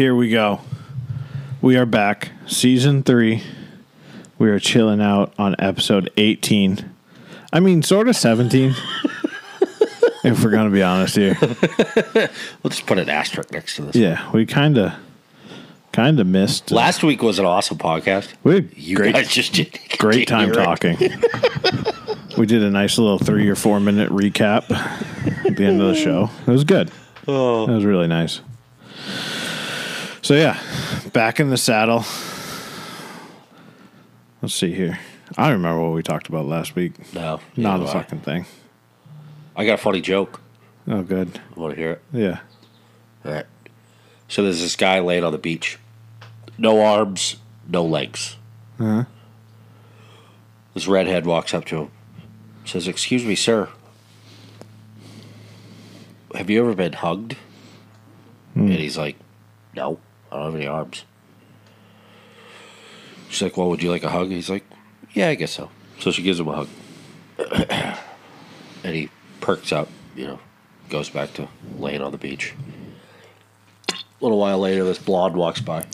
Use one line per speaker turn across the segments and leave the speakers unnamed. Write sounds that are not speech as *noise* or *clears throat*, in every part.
Here we go. We are back. Season three. We are chilling out on episode 18. I mean, sort of 17. *laughs* if we're going to be honest here. *laughs*
We'll just put an asterisk next to this.
Yeah, we kind of kind of missed.
Uh, Last week was an awesome podcast.
we
You
great,
guys just did
great time talking. we did a nice little three or four minute recap at the end of the show. It was good.
Oh.
That was really nice. So yeah, back in the saddle. Let's see here. I don't remember what we talked about last week.
No,
Not a
I.
fucking thing.
I got a funny joke.
Oh, good.
I Want to hear it?
Yeah.
All right. So there's this guy laying on the beach. No arms, no legs.
Uh-huh.
This redhead walks up to him. Says, Excuse me, sir. Have you ever been hugged? And he's like, No, I don't have any arms. She's like, Well, would you like a hug? He's like, Yeah, I guess so. So she gives him a hug. *clears throat* and he perks up, you know, goes back to laying on the beach. A little while later, this blonde walks by.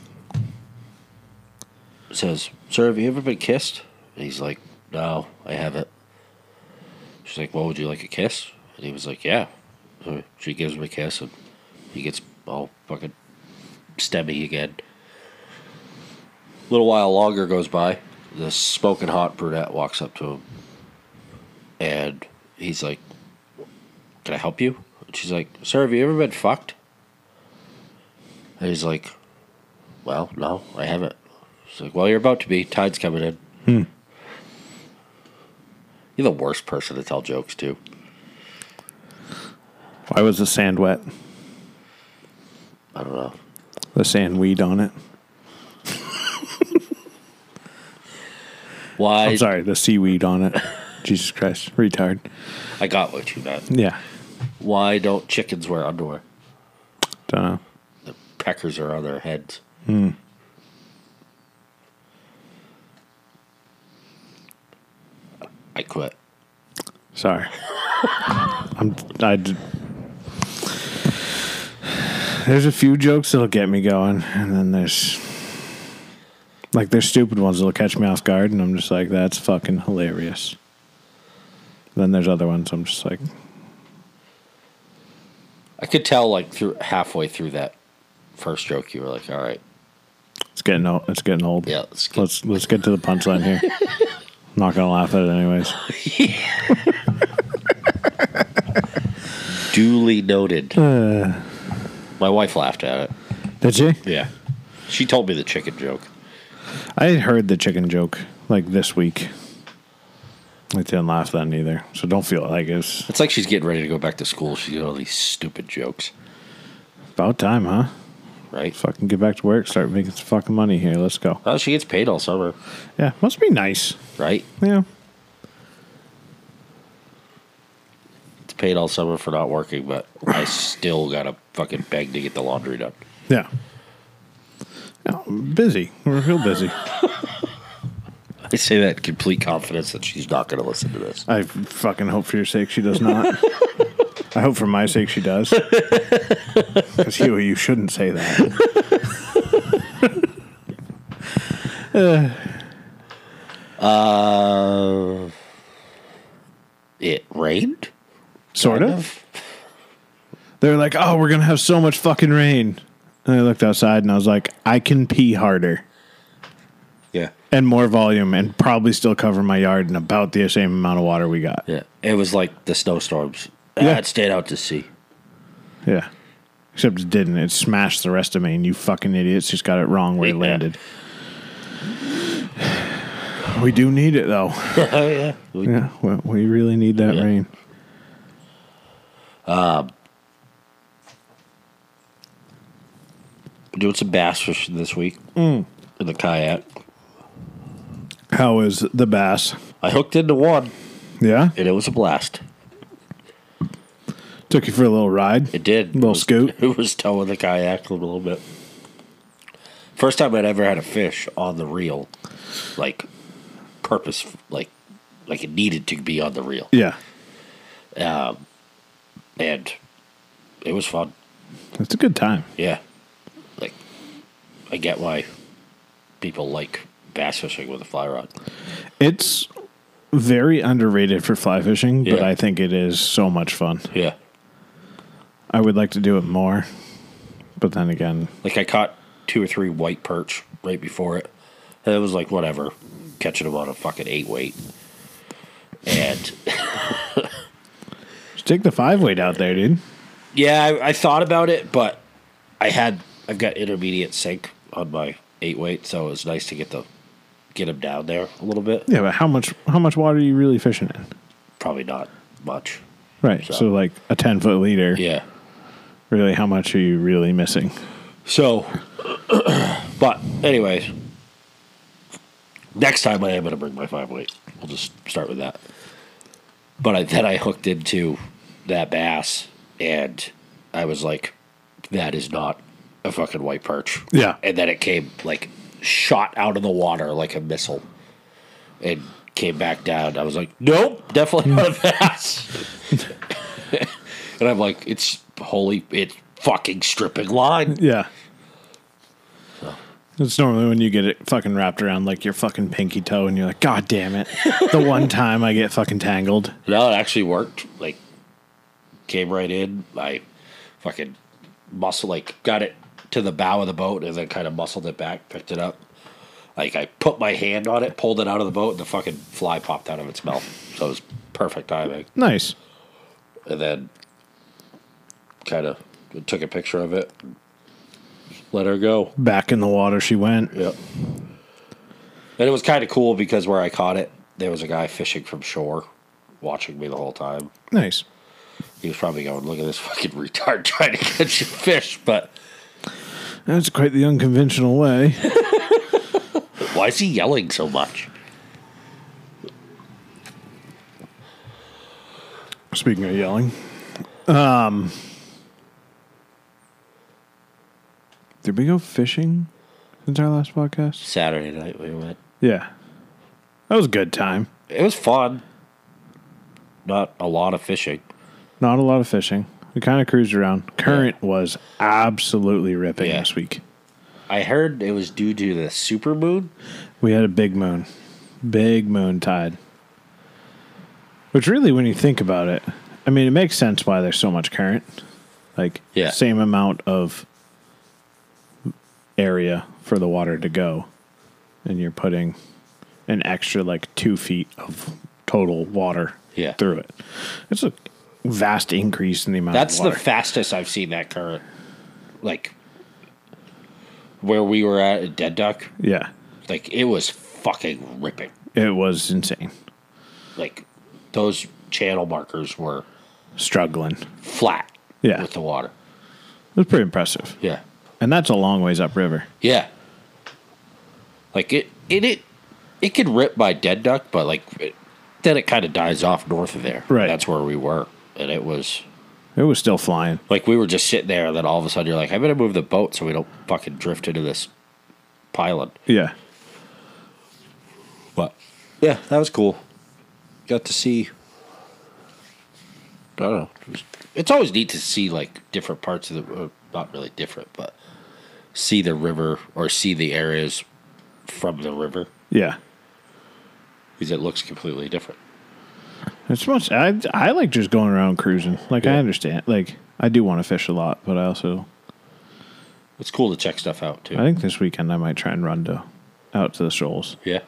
Says, Sir, have you ever been kissed? And he's like, No, I haven't. She's like, Well, would you like a kiss? And he was like, Yeah. So she gives him a kiss, and he gets all fucking stemmy again. A little while longer goes by. The smoking hot brunette walks up to him. And he's like, Can I help you? And she's like, Sir, have you ever been fucked? And he's like, Well, no, I haven't. She's like, Well, you're about to be. Tide's coming in. Hmm. You're the worst person to tell jokes to.
Why was the sand wet?
I don't know.
The sand weed on it.
Why?
I'm sorry, the seaweed on it. Jesus Christ, retard.
I got what you meant.
Yeah.
Why don't chickens wear underwear?
Don't know.
The peckers are on their heads. Hmm. I quit.
Sorry. I'm. I. There's a few jokes that'll get me going, and then there's like there's stupid ones that'll catch me off guard, and I'm just like, that's fucking hilarious. Then there's other ones I'm just like,
I could tell like through halfway through that first joke, you were like, "All right,
it's getting old. It's getting old.
yeah, let's get
Let's let's get to the punchline here. I'm *laughs* not gonna laugh at it anyways. *laughs* *laughs*
duly noted."
Uh.
My wife laughed at it.
Did she?
Yeah, she told me the chicken joke.
I had heard the chicken joke like this week. I didn't laugh then either, so don't feel like it's
It's like she's getting ready to go back to school. She's got all these stupid jokes,
about time, huh?
right?
Fucking get back to work, start making some fucking money here. Let's go.
Oh, she gets paid all summer,
Yeah, must be nice.
right?
Yeah.
Paid all summer for not working, but I still gotta fucking beg to get the laundry done.
Yeah. Yeah, busy. We're real busy. *laughs*
I say that in complete confidence that she's not gonna listen to this.
I fucking hope for your sake she does not. *laughs* I hope for my sake she does. *laughs* Because you, you shouldn't say that.
Uh, it rained.
Sort
Kind
of. They're like, oh, we're going to have so much fucking rain. And I looked outside and I was like, I can pee harder
Yeah,
and more volume and probably still cover my yard in about the same amount of water we got.
yeah. It was like the snowstorms.
Yeah.
Yeah, it stayed out to sea.
Yeah. Except it didn't. It smashed the rest of me, and You fucking idiots just got it wrong where it landed. *sighs* We do need it though. *laughs*
oh yeah. We-
Yeah, we, we really need that
Yeah.
rain.
Uh, doing some bass fishing this week mm. in the kayak.
How is the bass?
I hooked into one,
Yeah,
and it was a blast.
took you for a little ride.
It did.
Little
it was,
scoot. *laughs*
It was towing the kayak a little bit. First time I'd ever had a fish on the reel, like purpose, like like it needed to be on the reel,
Yeah, um,
and it was fun.
it's a good time.
Yeah, like I get why people like bass fishing with a fly rod.
It's very underrated for fly fishing, but
Yeah.
I think it is so much fun.
Yeah.
I would like to do it more, but then again,
Like I caught two or three white perch right before it. And it was like whatever, catching them on a fucking eight weight. And *laughs*
take the five weight out there, dude.
yeah, I, I thought about it, but I had I've got intermediate sink on my eight weight, so it was nice to get the get him down there a little bit.
Yeah, but how much how much water are you really fishing in?
Probably not much.
Right. So,
So-
like a ten foot leader.
Yeah.
Really, how much are you really missing?
So, *coughs* but anyways, next time I am gonna bring my five weight. We'll just start with that. But I, then I hooked into that bass, and I was like, "That is not a fucking white perch."
Yeah.
And then it came like shot out of the water like a missile, and came back down. I was like, "Nope, definitely not a *laughs* bass." *laughs* and I'm like, "It's holy, it's fucking stripping line."
Yeah. It's normally when you get it fucking wrapped around like your fucking pinky toe, and you're like, God damn it! the one *laughs* time I get fucking tangled.
No, it actually worked. Like, came right in. I fucking muscle like got it to the bow of the boat and then kind of muscled it back, picked it up. Like I put my hand on it, pulled it out of the boat, and the fucking fly popped out of its mouth. So it was perfect timing.
Nice.
And then kind of took a picture of it, let her go.
Back in the water she went.
Yep. And it was kind of cool because where I caught it, there was a guy fishing from shore, watching me the whole time.
Nice.
He was probably going, "Look at this fucking *laughs* retard trying to catch a fish." But
That's quite the unconventional way. *laughs*
why is he yelling so much?
Speaking of yelling, um, did we go fishing since our last podcast?
Saturday night we went.
Yeah, that was a good time.
It was fun. Not a lot of fishing.
Not a lot of fishing. We kind of cruised around. Current was absolutely ripping
Yeah.
this week.
I heard it was due to the super moon.
We had a big moon, big moon tide. Which really, when you think about it, I mean, it makes sense why there's so much current. Like,
Yeah.
same amount of area for the water to go, and you're putting an extra like two feet of total water
Yeah.
through it. It's a vast increase in the amount.
That's
of
the fastest I've seen that current. Like where we were at at Dead Duck,
yeah.
like it was fucking ripping.
It was insane.
Like those channel markers were
Struggling.
flat
Yeah.
with the water.
It was pretty impressive,
Yeah.
and that's a long ways upriver.
Yeah. Like it, it, it, it could rip by dead duck, but like it, then it kind of dies off north of there.
Right.
That's where we were, and it was
It was still flying.
like we were just sitting there, and then all of a sudden you're like, I better move the boat so we don't fucking drift into this pylon.
Yeah.
But yeah, that was cool. Got to see. I don't know. It was- It's always neat to see like different parts of the, uh, not really different, but see the river or see the areas from the river
Yeah.
because it looks completely different.
It's much. I I like just going around cruising. Like I understand. Like I do want to fish a lot, but I also
It's cool to check stuff out too.
I think this weekend I might try and run to out to the shoals.
yeah,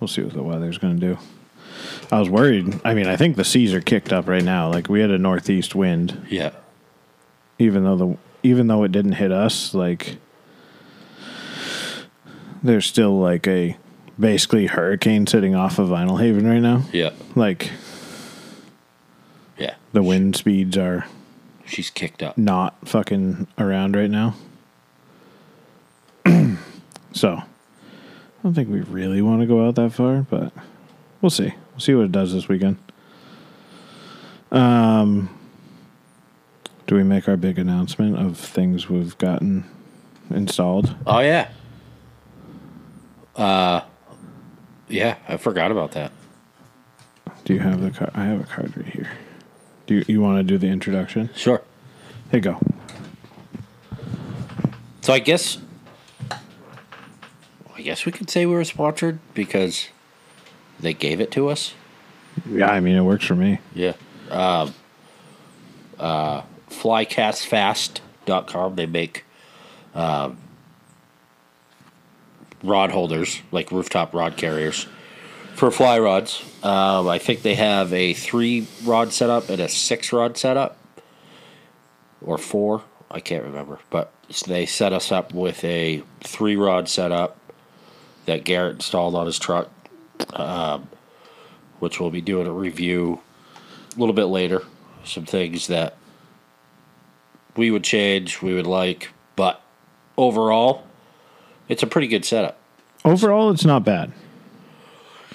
We'll see what the weather's going to do. I was worried. I mean, I think the seas are kicked up right now. Like we had a northeast wind,
yeah,
even though the even though it didn't hit us. Like there's still like a basically hurricane sitting off of Vinalhaven right now.
yeah,
Like
yeah.
the wind speeds are
She's kicked up.
not fucking around right now. *clears throat* so, I don't think we really want to go out that far, but we'll see. We'll see what it does this weekend. Um, do we make our big announcement of things we've gotten installed?
Oh yeah. Uh, yeah. I forgot about that.
Do you have the card? I have a card right here. Do you, you want to do the introduction?
Sure.
You go.
So I guess I guess we could say we were sponsored because they gave it to us.
Yeah, I mean it works for me.
Yeah. Um, uh, flycastfast.com. They make um, rod holders, like rooftop rod carriers, for fly rods. Um, I think they have a three rod setup and a six rod setup, or four. I can't remember. But they set us up with a three rod setup that Garrett installed on his truck, um, which we'll be doing a review a little bit later. Some things that we would change, we would like, but overall, it's a pretty good setup.
Overall, it's not bad.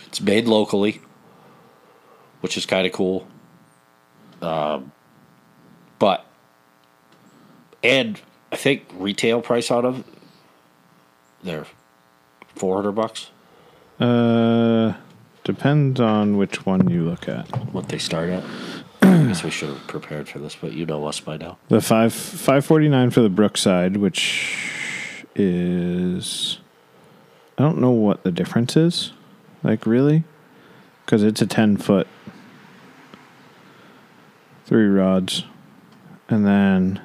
It's made locally, which is kind of cool. Um, but and I think retail price out of they're four hundred bucks.
Uh, depends on which one you look at.
What they start at. *clears throat* I guess we should have prepared for this, but you know us by now.
The five five forty nine for the Brookside, which is I don't know what the difference is, like really, because it's a ten foot, three rods, and then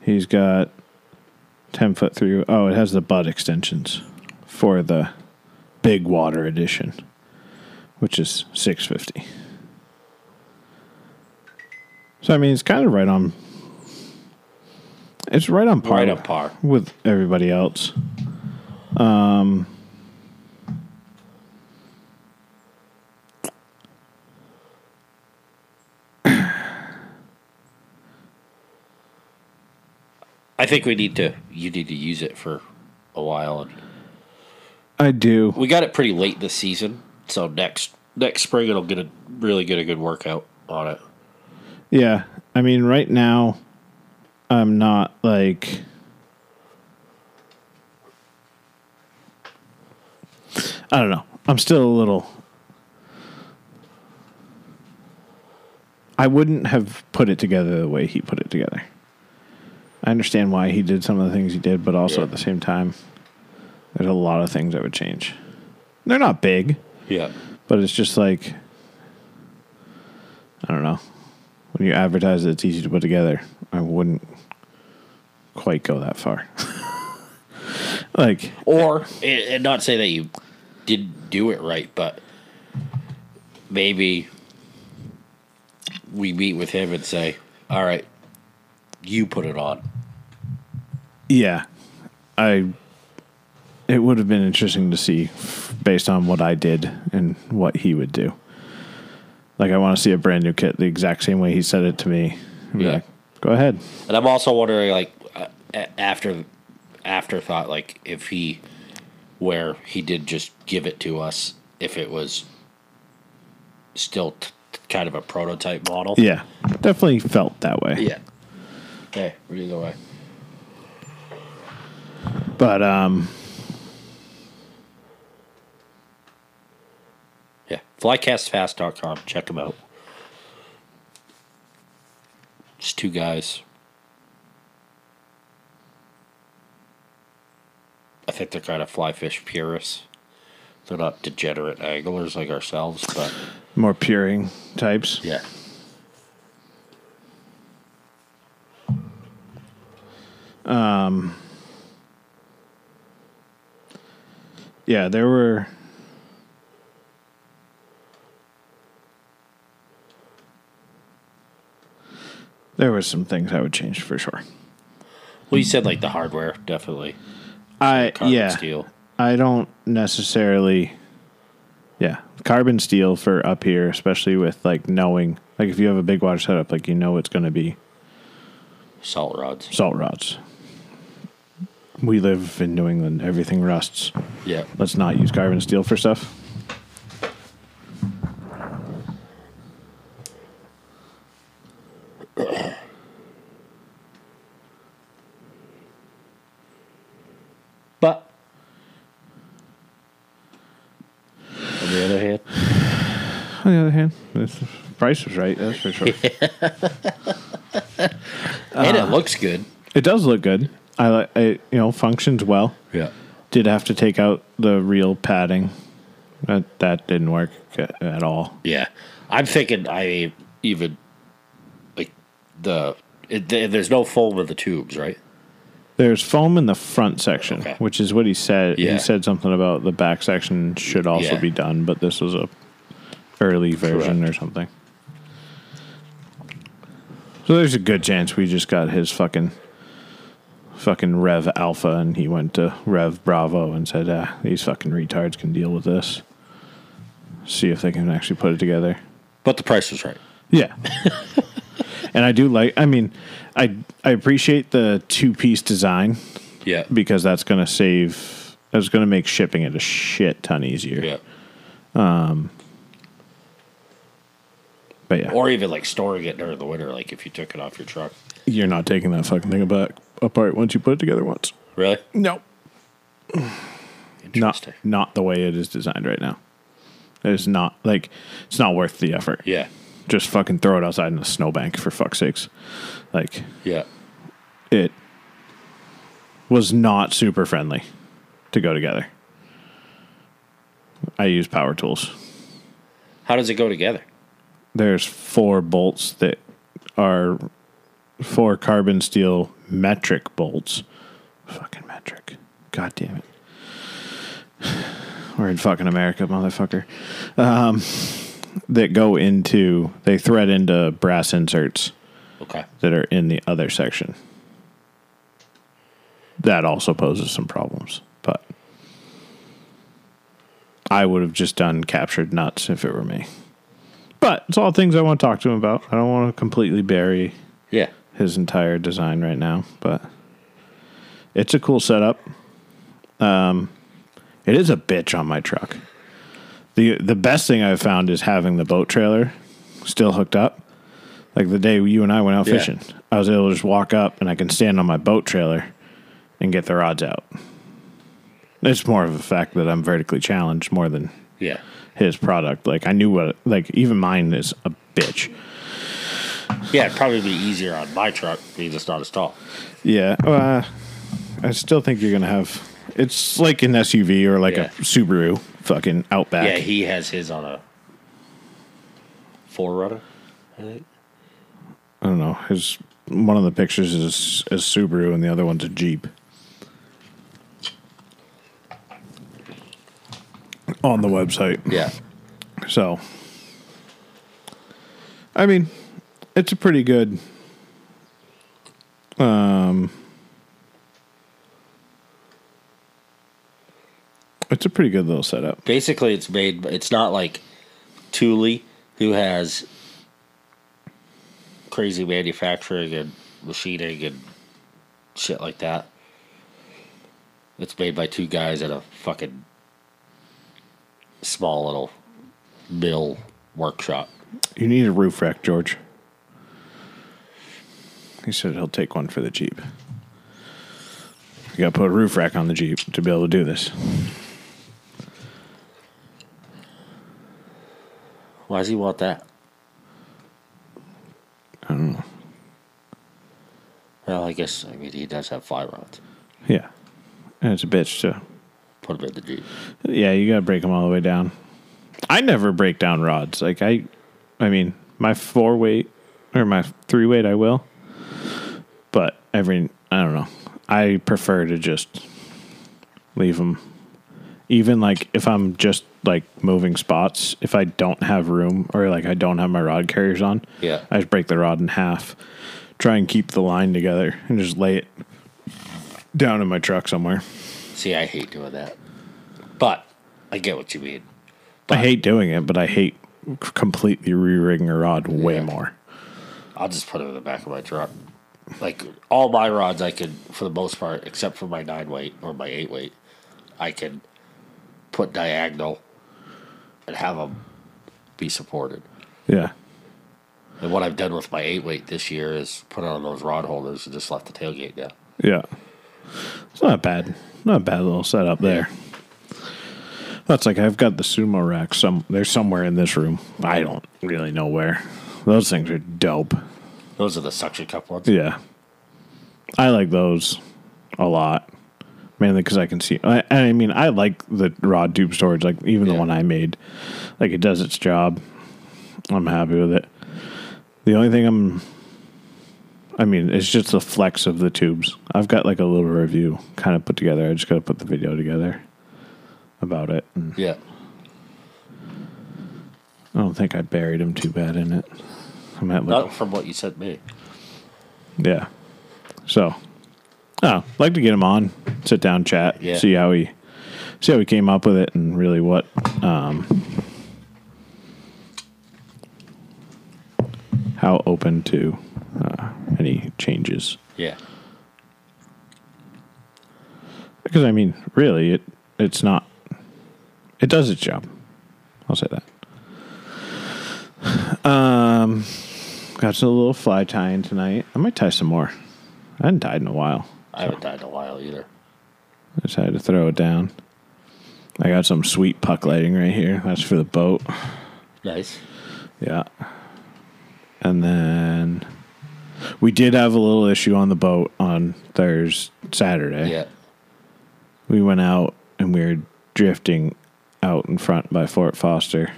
he's got ten foot three. Oh, it has the butt extensions for the big water edition, which is six fifty. So I mean, it's kind of right on. It's right on par.
Right on par.
with everybody else. Um,
I think we need to. You need to use it for a while, and
I do.
we got it pretty late this season. So next next spring, it'll get a really get a good workout on it.
Yeah, I mean, right now, I'm not like. I don't know. I'm still a little. I wouldn't have put it together the way he put it together. I understand why he did some of the things he did, but also
Yeah.
at the same time, there's a lot of things I would change. They're not big,
Yeah.
but it's just like I don't know. When you advertise that it's easy to put together, I wouldn't quite go that far. *laughs* like
Or and not say that you didn't do it right, but maybe we meet with him and say, "All right, you put it on."
yeah, I it would have been interesting to see based on what I did and what he would do. Like I want to see a brand new kit the exact same way he said it to me.
Yeah.
like, Go ahead.
And I'm also wondering, like, after afterthought, like if he, where he did just give it to us, if it was still t- kind of a prototype model.
Yeah. Definitely felt that way.
Yeah. Hey, either way.
But um
Yeah. Flycastfast.com. Check them out. It's two guys. I think they're kind of fly fish purists. They're not degenerate anglers like ourselves, but
more puring types.
yeah. Um.
Yeah, there were There were some things I would change for sure.
Well, you said like the hardware, definitely.
I
Carbon
yeah.
steel.
I don't necessarily yeah, carbon steel for up here, especially with like knowing like if you have a big water setup, like you know it's going to be
Salt rods.
salt rods. We live in New England, everything rusts.
Yeah.
Let's not use carbon steel for stuff.
But on the other hand,
On the other hand, the price was right, that's for sure. *laughs*
and it uh, looks good.
it does look good. I like it, you know, functions well.
Yeah.
did have to take out the reel padding. That that didn't work at all.
Yeah, I'm thinking. I even like the. It, th- there's no foam in the tubes, right?
There's foam in the front section,
Okay.
which is what he said.
Yeah.
He said something about the back section should also
Yeah.
be done, but this was a early version
Correct.
or something. So there's a good chance we just got his fucking fucking Rev Alpha and he went to Rev Bravo and said, ah, these fucking retards can deal with this. See if they can actually put it together.
But the price was right.
Yeah. *laughs* and I do like I mean, I I appreciate the two piece design
Yeah.
because that's going to save that's going to make shipping it a shit ton easier.
Yeah.
But yeah,
Or even like storing it during the winter, like if you took it off your truck.
you're not taking that fucking thing back apart once you put it together once.
Really?
No. Not
Interesting.
not the way it is designed right now. It is not like it's not worth the effort.
Yeah.
Just fucking throw it outside in a snowbank for fuck's sakes. Like
Yeah.
it was not super friendly to go together. I use power tools.
How does it go together?
There's four bolts that are four carbon steel metric bolts. Fucking metric. God damn it. *sighs* We're in fucking America, motherfucker. Um, that go into, they thread into brass inserts
Okay.
that are in the other section. That also poses some problems, but I would have just done captured nuts if it were me. But it's all things I want to talk to him about. I don't want to completely bury
Yeah.
his entire design right now, but it's a cool setup. Um, it is a bitch on my truck. the The best thing I've found is having the boat trailer still hooked up. Like the day you and I went out
Yeah.
fishing, I was able to just walk up and I can stand on my boat trailer and get the rods out. It's more of a fact that I'm vertically challenged more than
Yeah.
His product. Like I knew what, like even mine is a bitch.
Yeah, it'd probably be easier on my truck because it's not as tall.
Yeah, uh, I still think you're gonna have. It's like an SUV or like
Yeah.
a Subaru, fucking Outback.
Yeah, he has his on a 4Runner, I think.
I don't know. His one of the pictures is is Subaru and the other one's a Jeep. On the website,
Yeah.
so I mean, it's a pretty good. Um, it's a pretty good little setup.
Basically, it's made. It's not like Thule, who has crazy manufacturing and machining and shit like that. It's made by two guys at a fucking small little mill workshop.
You need a roof rack, George. He said he'll take one for the Jeep. You got to put a roof rack on the Jeep to be able to do this.
Why does he want that?
I don't know.
Well, I guess I mean he does have five rods.
Yeah, and it's a bitch too.
Put in the Jeep.
Yeah, you got to break them all the way down. I never break down rods. Like I, I mean, my four weight or my three weight, I will. But every, I don't know. I prefer to just leave them. Even like if I'm just like moving spots, if I don't have room or like I don't have my rod carriers on,
Yeah.
I just break the rod in half, try and keep the line together, and just lay it down in my truck somewhere.
See, I hate doing that, but I get what you mean.
I hate doing it, but I hate completely re-rigging a rod way
Yeah.
more.
I'll just put it in the back of my truck. Like all my rods, I can, for the most part, except for my nine weight or my eight weight, I can put diagonal and have them be supported.
Yeah,
And what I've done with my eight weight this year is put on those rod holders and just left the tailgate down.
yeah. It's not bad. Not a bad little setup there. That's like I've got the sumo rack. Some they're somewhere in this room. I don't really know where. Those things are dope.
Those are the suction cup ones.
Yeah, I like those a lot. mainly because I can see. I, I mean, I like the rod tube storage, like even the
Yeah.
one I made, like it does its job. I'm happy with it. The only thing I'm, I mean, it's just the flex of the tubes. I've got like a little review kind of put together. I just got to put the video together about it.
Yeah.
I don't think I buried him too bad in it. I might look
Not from what you sent me.
Yeah. So, oh, like to get him on, sit down, chat,
Yeah.
see how he, see how he came up with it, and really what, um, how open to uh, any changes.
Yeah.
Because I mean, really, it it's not. It does its job. I'll say that. Um, got a little fly tying tonight. I might tie some more. I hadn't tied in a while.
I haven't tied in a while either.
I decided to throw it down. I got some sweet puck lighting right here. That's for the boat.
Nice.
Yeah. And then we did have a little issue on the boat on Thursday, Saturday.
Yeah.
We went out and we were drifting out in front by Fort Foster.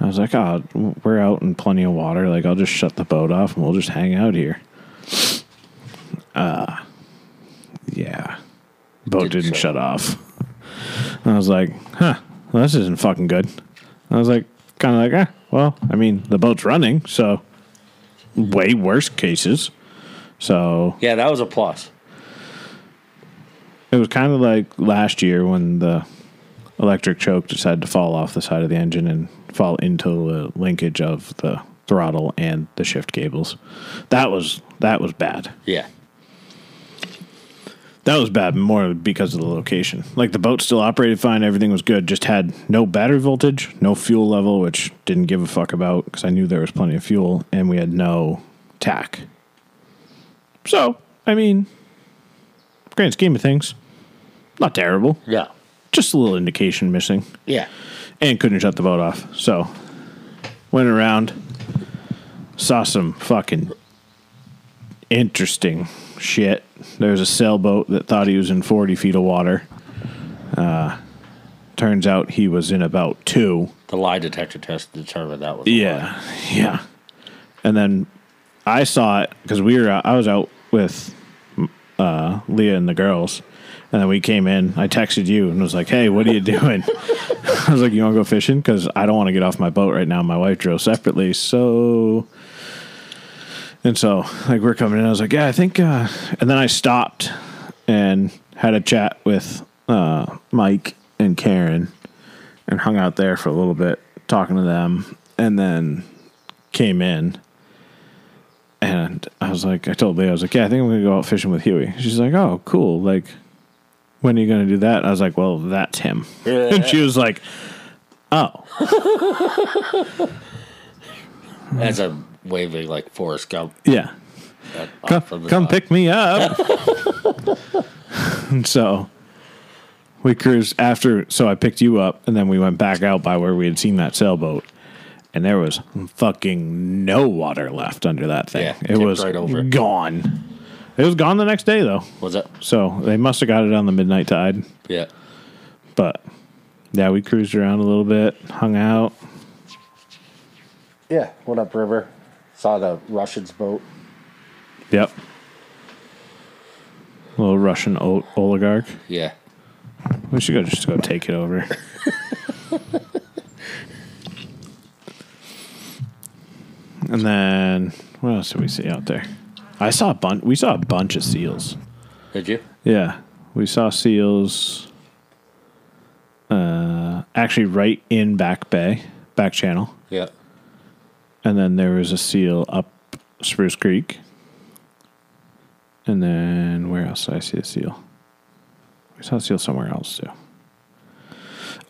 I was like, oh, we're out in plenty of water. Like, I'll just shut the boat off and we'll just hang out here. Uh, yeah. Boat
Didn't
didn't
shut
off. I was like, huh, well, this isn't fucking good. I was like, kind of like, eh, well, I mean, the boat's running, so way worse cases. So
Yeah, that was a plus.
it was kind of like last year when the electric choke decided to fall off the side of the engine and fall into the linkage of the throttle and the shift cables. That was that was bad.
Yeah.
That was bad more because of the location. Like the boat still operated fine, everything was good, just had no battery voltage, no fuel level, which didn't give a fuck about because I knew there was plenty of fuel, and we had no tack. So, I mean, grand scheme of things, not terrible.
Yeah.
Just a little indication missing,
Yeah.
and couldn't shut the boat off. So, went around, saw some fucking interesting shit. There's a sailboat that thought he was in 40 feet of water. Uh, turns out he was in about two.
The lie detector test determined that was
Yeah, yeah. And then I saw it because we were. I was out with uh, Leah and the girls, and then we came in. I texted you and was like, "Hey, what are you doing?" *laughs* I was like, "You want to go fishing?" Because I don't want to get off my boat right now. My wife drove separately, so. And so, like, we're coming in. I was like, "Yeah, I think." Uh, and then I stopped and had a chat with uh, Mike and Karen, and hung out there for a little bit, talking to them, and then came in. And I was like, I told Leah, I was like, yeah, I think I'm gonna go out fishing with Huey. She's like, oh, cool. Like, when are you gonna do that? I was like, well, that's him. *laughs* and she was like, oh,
that's I'm waving like Forrest Gump.
yeah, come,
off from the
come pick me up. and *laughs* so we cruised after. So I picked you up, and then we went back out by where we had seen that sailboat. And there was fucking no water left under that thing.
Yeah,
it was
right over.
gone. It was gone the next day, though.
Was it?
So they must have got it on the midnight tide.
Yeah.
But yeah, we cruised around a little bit, hung out.
Yeah. What up river. Saw the Russians boat.
Yep. little Russian o- oligarch.
Yeah.
We should go just go take it over. *laughs* and then what else did we see out there? I saw a bunch. We saw a bunch of seals.
Did you?
Yeah, we saw seals. Uh, actually, right in Back Bay, Back Channel,
Yeah.
And then there was a seal up Spruce Creek. And then where else did I see a seal? We saw a seal somewhere else too.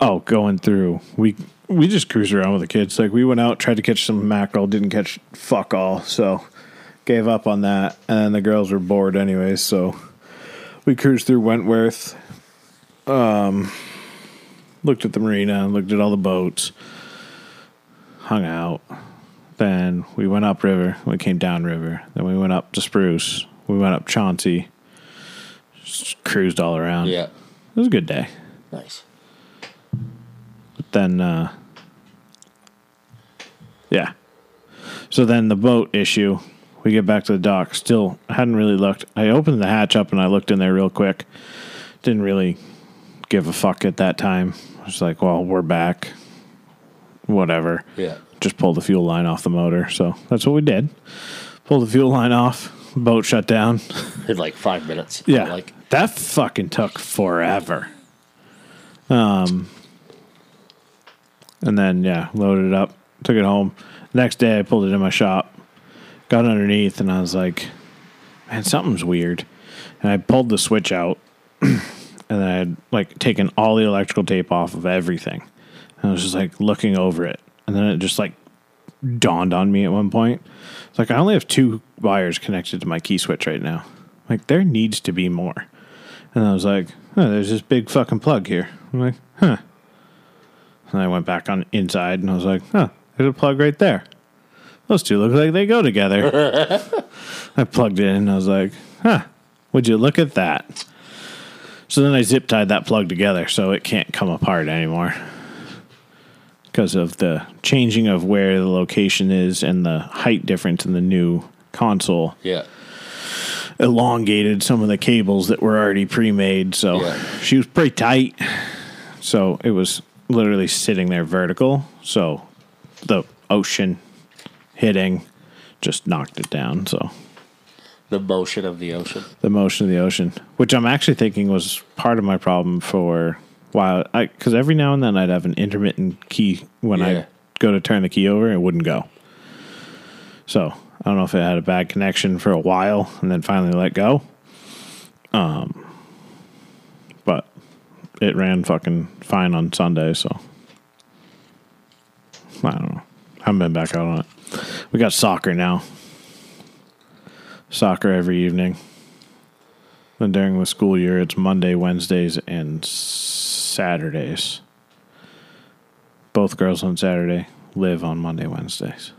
Oh, going through we we just cruised around with the kids. Like we went out, tried to catch some mackerel, didn't catch fuck all, so gave up on that. And the girls were bored anyway, so we cruised through Wentworth. Um, looked at the marina, looked at all the boats, hung out. Then we went up river. We came down river. Then we went up to Spruce. We went up Chauncey. Just cruised all around.
Yeah.
It was a good day.
Nice.
But then, uh, yeah. So then the boat issue, we get back to the dock. Still hadn't really looked. I opened the hatch up and I looked in there real quick. Didn't really give a fuck at that time. I was like, well, we're back. Whatever.
Yeah.
Just pull the fuel line off the motor. So that's what we did. Pull the fuel line off. Boat shut down. *laughs*
In like five minutes.
Yeah.
Like,
that fucking took forever. Um and then yeah, loaded it up, took it home. Next day I pulled it in my shop, got underneath and I was like, Man, something's weird. And I pulled the switch out *clears throat* and then I had like taken all the electrical tape off of everything. And I was just like looking over it. And then it just like dawned on me at one point. It's like I only have two wires connected to my key switch right now. Like there needs to be more. And I was like, oh, there's this big fucking plug here. I'm like, huh. And I went back on inside and I was like, huh, there's a plug right there. Those two look like they go together. *laughs* I plugged it in and I was like, huh, would you look at that? So then I zip tied that plug together so it can't come apart anymore. Because of the changing of where the location is and the height difference in the new console
yeah.
elongated some of the cables that were already pre-made so
Yeah.
she was pretty tight so it was literally sitting there vertical so the ocean hitting just knocked it down so
The motion of the ocean.
the motion of the ocean which i'm actually thinking was part of my problem for while i because every now and then i'd have an intermittent key when
Yeah.
i go to turn the key over it wouldn't go. So i don't know if it had a bad connection for a while and then finally let go. Um but it ran fucking fine on sunday so i don't know. I haven't been back out on it. We got soccer now. Soccer every evening. And during the school year, it's Monday, Wednesdays, and Saturdays. Both girls on Saturday live on Monday, Wednesdays.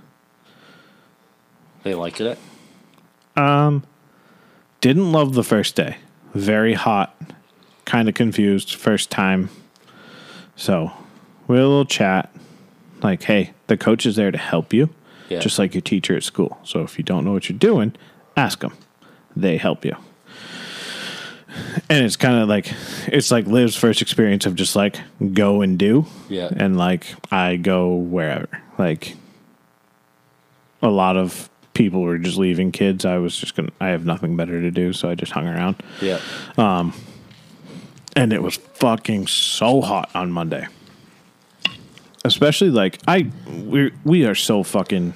They liked it.
Um, Didn't love the first day. Very hot, kind of confused, first time. So we had a little chat. Like, hey, the coach is there to help you,
Yeah.
just like your teacher at school. So if you don't know what you're doing, ask them. They help you. And it's kind of like it's like Liv's first experience of just like go and do.
Yeah.
And like I go wherever. Like a lot of people were just leaving kids. I was just gonna I have nothing better to do, so I just hung around.
Yeah.
Um and it was fucking so hot on Monday. Especially like I we we are so fucking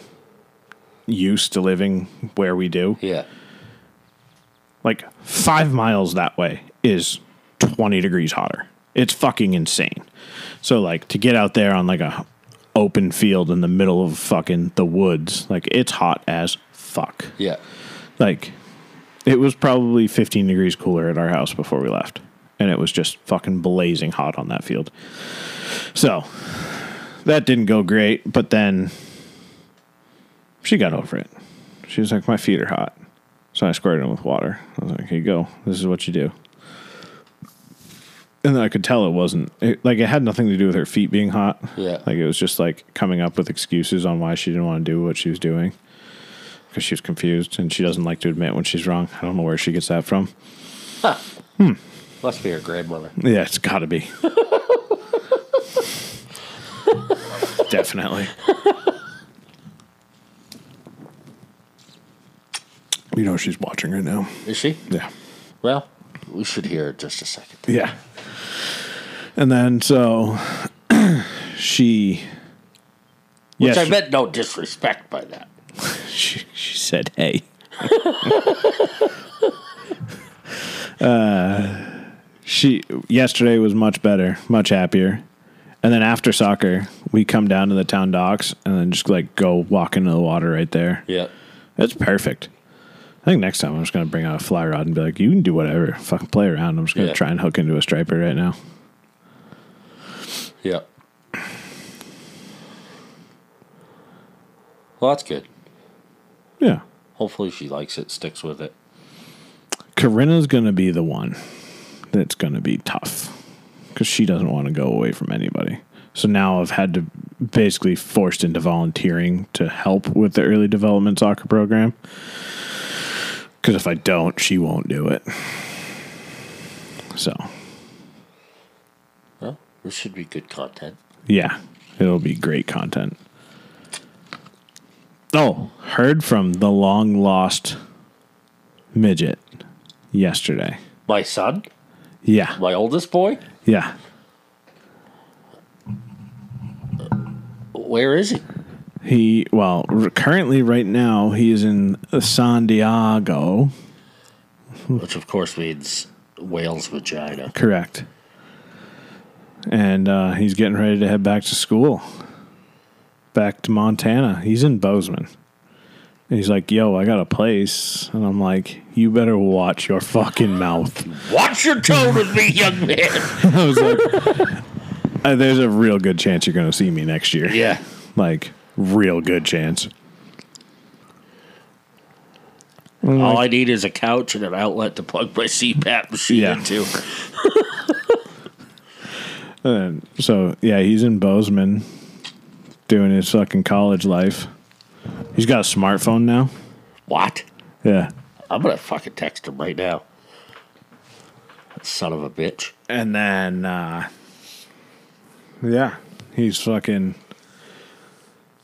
used to living where we do.
Yeah.
Like five miles that way is 20 degrees hotter. It's fucking insane. So like to get out there on like a open field in the middle of fucking the woods, like it's hot as fuck.
Yeah.
Like it was probably 15 degrees cooler at our house before we left. And it was just fucking blazing hot on that field. So that didn't go great, but then she got over it. She was like, My feet are hot. So I squirted them with water. I was like, Here you go. This is what you do. And then I could tell it wasn't it, like it had nothing to do with her feet being hot.
Yeah.
Like it was just like coming up with excuses on why she didn't want to do what she was doing because she was confused and she doesn't like to admit when she's wrong. I don't know where she gets that from. Hmm.
Must be her grandmother.
Yeah, it's got to be. *laughs* Definitely. *laughs* You know she's watching right now.
Is she?
Yeah.
Well, we should hear it just a second.
Yeah. And then so *clears throat* she
Which I
Yes.
meant no disrespect by that. *laughs*
she, she said, "Hey." *laughs* uh, she yesterday was much better, much happier. And then after soccer, we come down to the town docks and then just like go walk into the water right there.
Yeah.
It's perfect. I think next time I'm just gonna bring out a fly rod and be like, "You can do whatever, fucking play around." I'm just gonna
Yeah.
try and hook into a striper right now.
Yeah. Well, that's good.
Yeah,
Hopefully she likes it, sticks with it.
Corinna's going to be the one that's going to be tough because she doesn't want to go away from anybody. So now I've had to basically forced into volunteering to help with the early development soccer program. Because if I don't, she won't do it. So,
Well, this should be good content.
yeah, it'll be great content. Oh, heard from the long lost midget yesterday.
My son,
Yeah,
my oldest boy,
yeah.
where is he?
He well, currently right now he is in San Diego.
Which of course means whale's vagina.
Correct. And uh, he's getting ready to head back to school, back to Montana. He's in Bozeman. And he's like, "Yo, I got a place," and I'm like, "You better watch your fucking mouth." *laughs*
Watch your tone with me, young man. *laughs*
I was like, uh, "There's a real good chance you're going to see me next year."
yeah.
like real good chance.
All I need is a couch and an outlet to plug my CPAP machine
Yeah.
into. *laughs*
And so yeah, he's in Bozeman doing his fucking college life. He's got a smartphone now.
What?
Yeah.
I'm gonna fucking text him right now. That son of a bitch.
And then uh yeah, he's fucking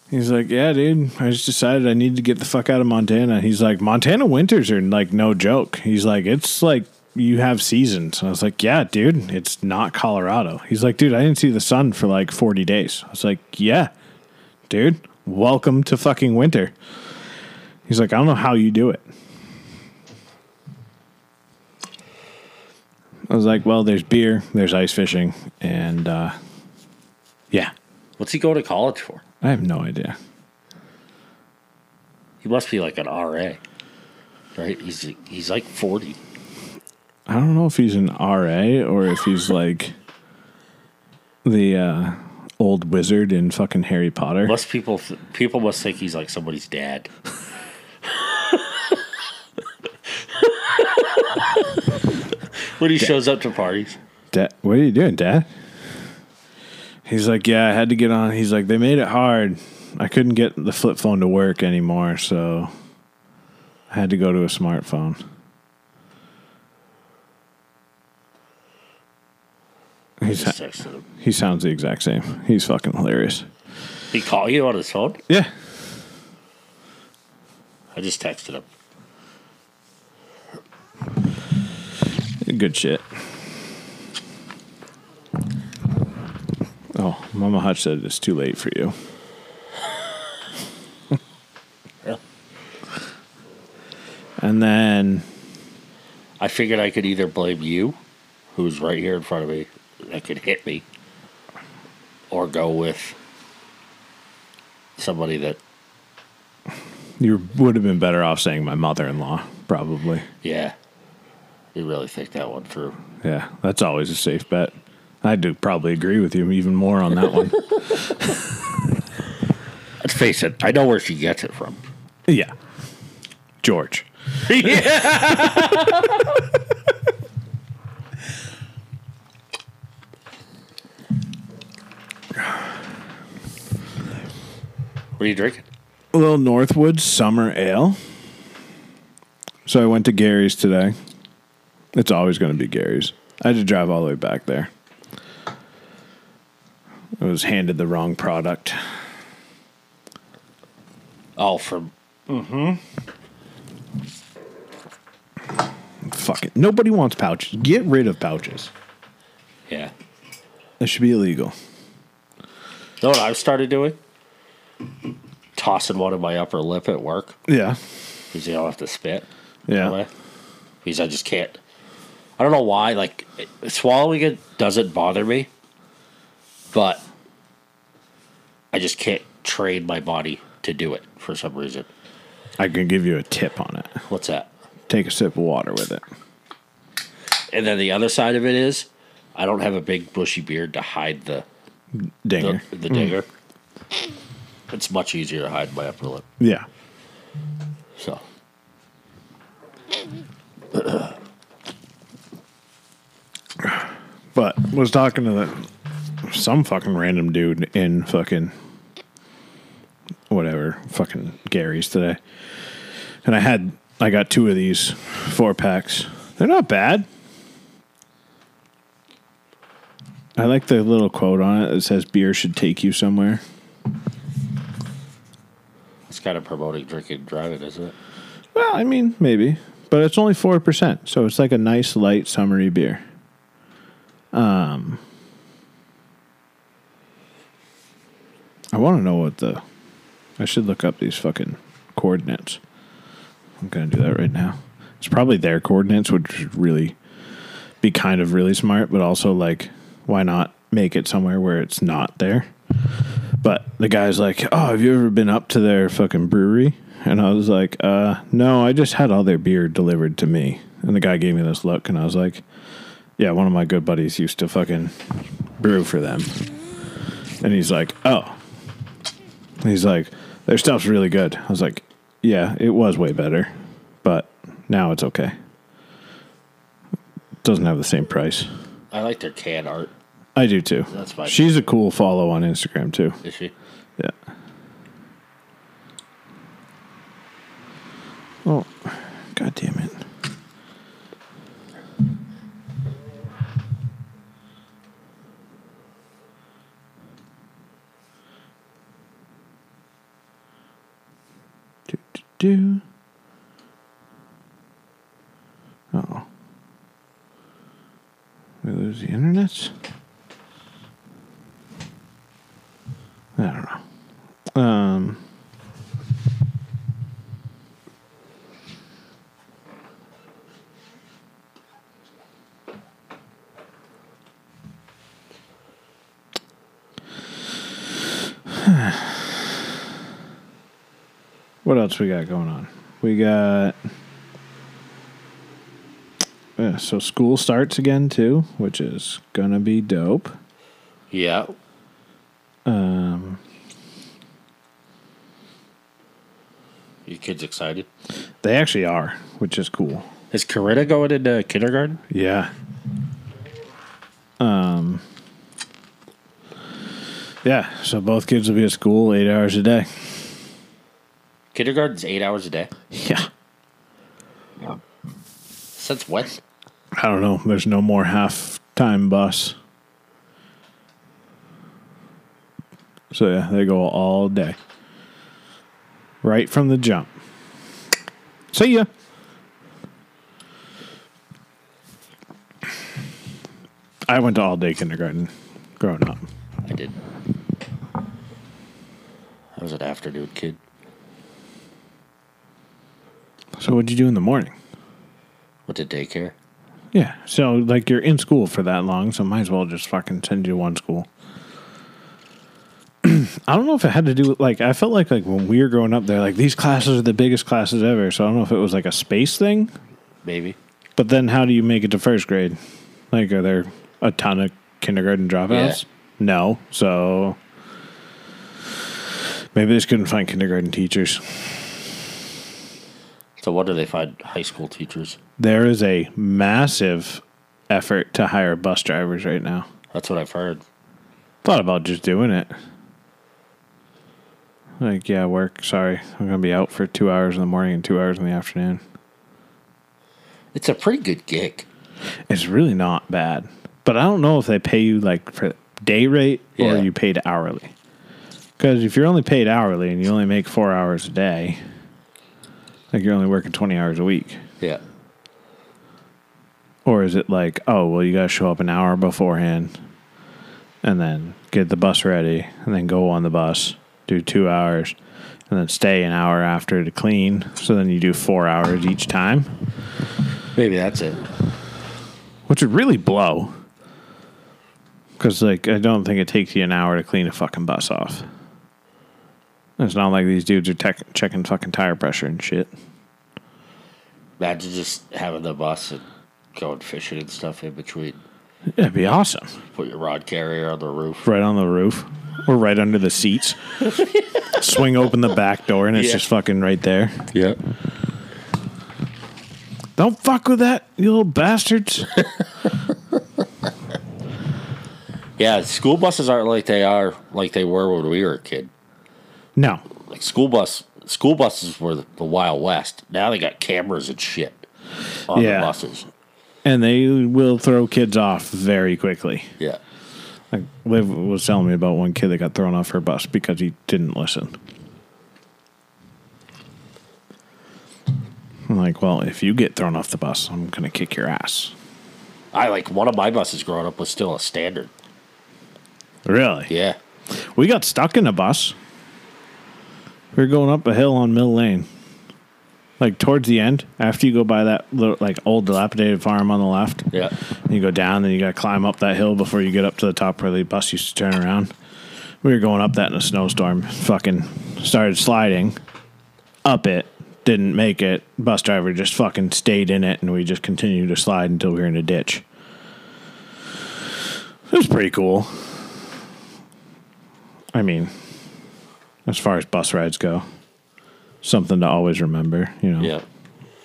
He's like, "Yeah, dude, I just decided I need to get the fuck out of Montana." He's like, "Montana winters are like no joke." He's like, "It's like you have seasons." And I was like, "Yeah, dude, it's not Colorado." He's like, "Dude, I didn't see the sun for like 40 days." I was like, "Yeah, dude, welcome to fucking winter." He's like, "I don't know how you do it." I was like, "Well, there's beer, there's ice fishing, and uh yeah,
What's he going to college for?
I have no idea."
He must be like an RA, right? He's he's like forty.
I don't know if he's an RA or if he's *laughs* like the uh, old wizard in fucking Harry Potter.
Most people people must think he's like somebody's dad. *laughs* when he shows up to parties,
Da- what are you doing, Dad? He's like, yeah, I had to get on. He's like, they made it hard. I couldn't get the flip phone to work anymore, so I had to go to a smartphone. He's, he sounds the exact same. He's fucking hilarious.
He called you on his phone?
Yeah.
I just texted him.
Good shit. Oh, Mama Hutch said it's too late for you. *laughs*
Yeah.
And then,
I figured I could either blame you, who's right here in front of me, that could hit me, or go with somebody that,
you would have been better off saying my mother in law, probably.
yeah, you really think that one through.
Yeah, that's always a safe bet. I do probably agree with you even more on that one. *laughs*
Let's face it, I know where she gets it from.
yeah. George. *laughs* yeah.
What are you drinking?
A little Northwood Summer Ale. So I went to Gary's today. It's always going to be Gary's. I had to drive all the way back there. I was handed the wrong product.
All from Mm hmm.
Fuck it. Nobody wants pouches. Get rid of pouches.
yeah.
That should be illegal.
know what I've started doing? Tossing one in my upper lip at work
Yeah.
because you don't have to spit.
Yeah.
Because I just can't. I don't know why. Like swallowing it doesn't bother me, but I just can't train my body to do it for some reason.
I can give you a tip on it.
What's that?
Take a sip of water with it.
And then the other side of it is, I don't have a big bushy beard to hide the
dinger.
The, the dinger. Mm. It's much easier to hide my upper lip.
Yeah.
So.
but was talking to the some fucking random dude in fucking whatever fucking Gary's today, and I had I got two of these four packs. They're not bad. I like the little quote on it that says beer should take you somewhere.
It's kind of promoting drinking and driving, isn't it?
Well, I mean, maybe, but it's only four percent, so it's like a nice light summery beer. Um, I want to know what the. I should look up these fucking coordinates. I'm gonna do that right now. It's probably their coordinates, which would really be kind of really smart, but also like, why not make it somewhere where it's not there? But the guy's like, "Oh, have you ever been up to their fucking brewery?" And I was like, "Uh, no, I just had all their beer delivered to me." And the guy gave me this look, and I was like, "Yeah, one of my good buddies used to fucking brew for them." And he's like, "Oh." He's like, "Their stuff's really good." I was like, "Yeah, it was way better, but now it's okay. Doesn't have the same price."
I like their can art.
I do too.
That's fine.
She's a cool follow on Instagram too.
Is she?
Yeah. Oh, god damn it. Do. Oh. We lose the internet? Else we got going on? We got. Yeah, so school starts again too, which is gonna be dope.
Yeah.
Um,
Your kids excited?
they actually are, which is cool.
Is Corinna going into kindergarten?
Yeah. Um. Yeah, so both kids will be at school eight hours a day.
Kindergarten's eight hours a day.
Yeah.
Since when?
I don't know. There's no more half time bus. So yeah, they go all day. Right from the jump. See ya. I went to all day kindergarten growing up.
I did. I was an afternoon kid.
So what'd you do in the morning?
Went to daycare.
Yeah. So like you're in school for that long, so might as well just fucking send you to one school. *clears throat* I don't know if it had to do with like I felt like like when we were growing up there, like these classes are the biggest classes ever. So I don't know if it was like a space thing.
Maybe.
But then how do you make it to first grade? Like are there a ton of kindergarten dropouts? No. So maybe they just couldn't find kindergarten teachers.
So what do they find high school teachers?
There is a massive effort to hire bus drivers right now.
That's what I've heard.
Thought about just doing it. Like, yeah, work. Sorry, I'm gonna be out for two hours in the morning and two hours in the afternoon.
It's a pretty good gig.
It's really not bad, but I don't know if they pay you like for day rate or
Yeah.
you paid hourly. Because if you're only paid hourly and you only make four hours a day, like you're only working twenty hours a week.
Yeah.
Or is it like, oh, well, you got to show up an hour beforehand and then get the bus ready and then go on the bus, do two hours, and then stay an hour after to clean. So then you do four hours each time,
Maybe that's it.
which would really blow. Because, like, I don't think it takes you an hour to clean a fucking bus off. It's not like these dudes are tech- checking fucking tire pressure and shit.
Imagine just having the bus and going fishing and stuff in between.
It'd be awesome.
Put your rod carrier on the roof.
right on the roof or right under the seats. *laughs* Swing open the back door and it's
Yeah.
just fucking right there.
Yeah.
Don't fuck with that, you little bastards. *laughs*
Yeah, school buses aren't like they are like they were when we were a kid.
No.
Like school bus school buses were the, the Wild West. Now they got cameras and shit on
Yeah.
the buses.
And they will throw kids off very quickly.
Yeah.
Like Liv was telling me about one kid that got thrown off her bus because he didn't listen. I'm like, well, if you get thrown off the bus, I'm gonna kick your ass.
I like one of my buses growing up was still a standard.
Really?
Yeah.
We got stuck in a bus. We were going up a hill on Mill Lane. Like towards the end, after you go by that little, like old dilapidated farm on the left,
Yeah.
you go down, then you got to climb up that hill before you get up to the top where the bus used to turn around. We were going up that in a snowstorm. Fucking started sliding up it. Didn't make it. Bus driver just fucking stayed in it, and we just continued to slide until we were in a ditch. It was pretty cool. I mean, as far as bus rides go, something to always remember. You know,
Yeah.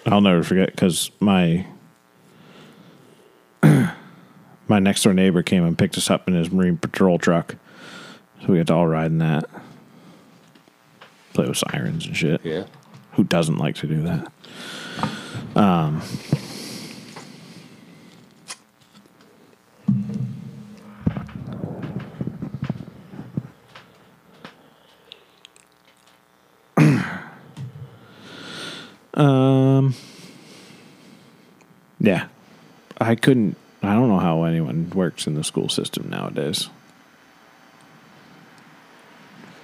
I'll never forget because my *clears throat* my next door neighbor came and picked us up in his Marine Patrol truck, so we got to all ride in that. Play with sirens and shit.
Yeah.
Who doesn't like to do that? Um, um, yeah, I couldn't. I don't know how anyone works in the school system nowadays.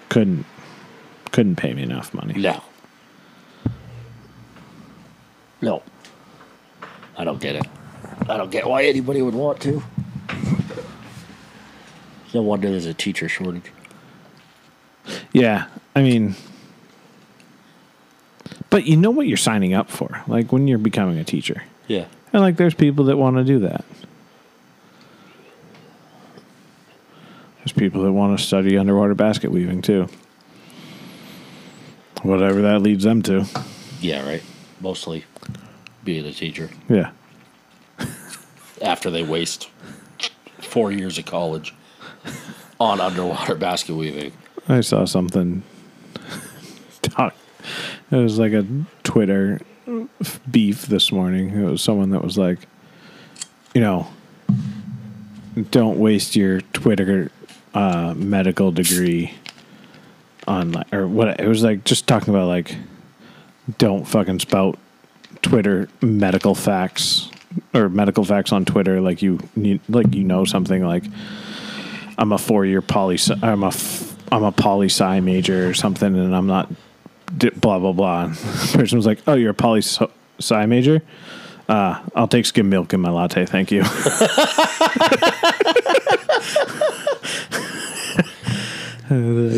Couldn't couldn't pay me enough money.
No. No. I don't get it. I don't get why anybody would want to. No wonder there's a teacher shortage.
Yeah, I mean, but you know what you're signing up for, like when you're becoming a teacher,
Yeah.
and like there's people that want to do that. There's people that want to study underwater basket weaving too. Whatever that leads them to.
Yeah, right. Mostly being a teacher
Yeah. *laughs*
after they waste four years of college on underwater *laughs* basket weaving.
I saw something. It was like a Twitter beef this morning. It was someone that was like, you know, don't waste your Twitter uh, medical degree on like, or what? It was like just talking about like, don't fucking spout Twitter medical facts or medical facts on Twitter like you need, like you know something like. I'm a four year poly. I'm a I'm a poli sci major or something, and I'm not blah blah blah. And *laughs* the person was like, "Oh, you're a poli sci major? Uh, I'll take skim milk in my latte, thank you."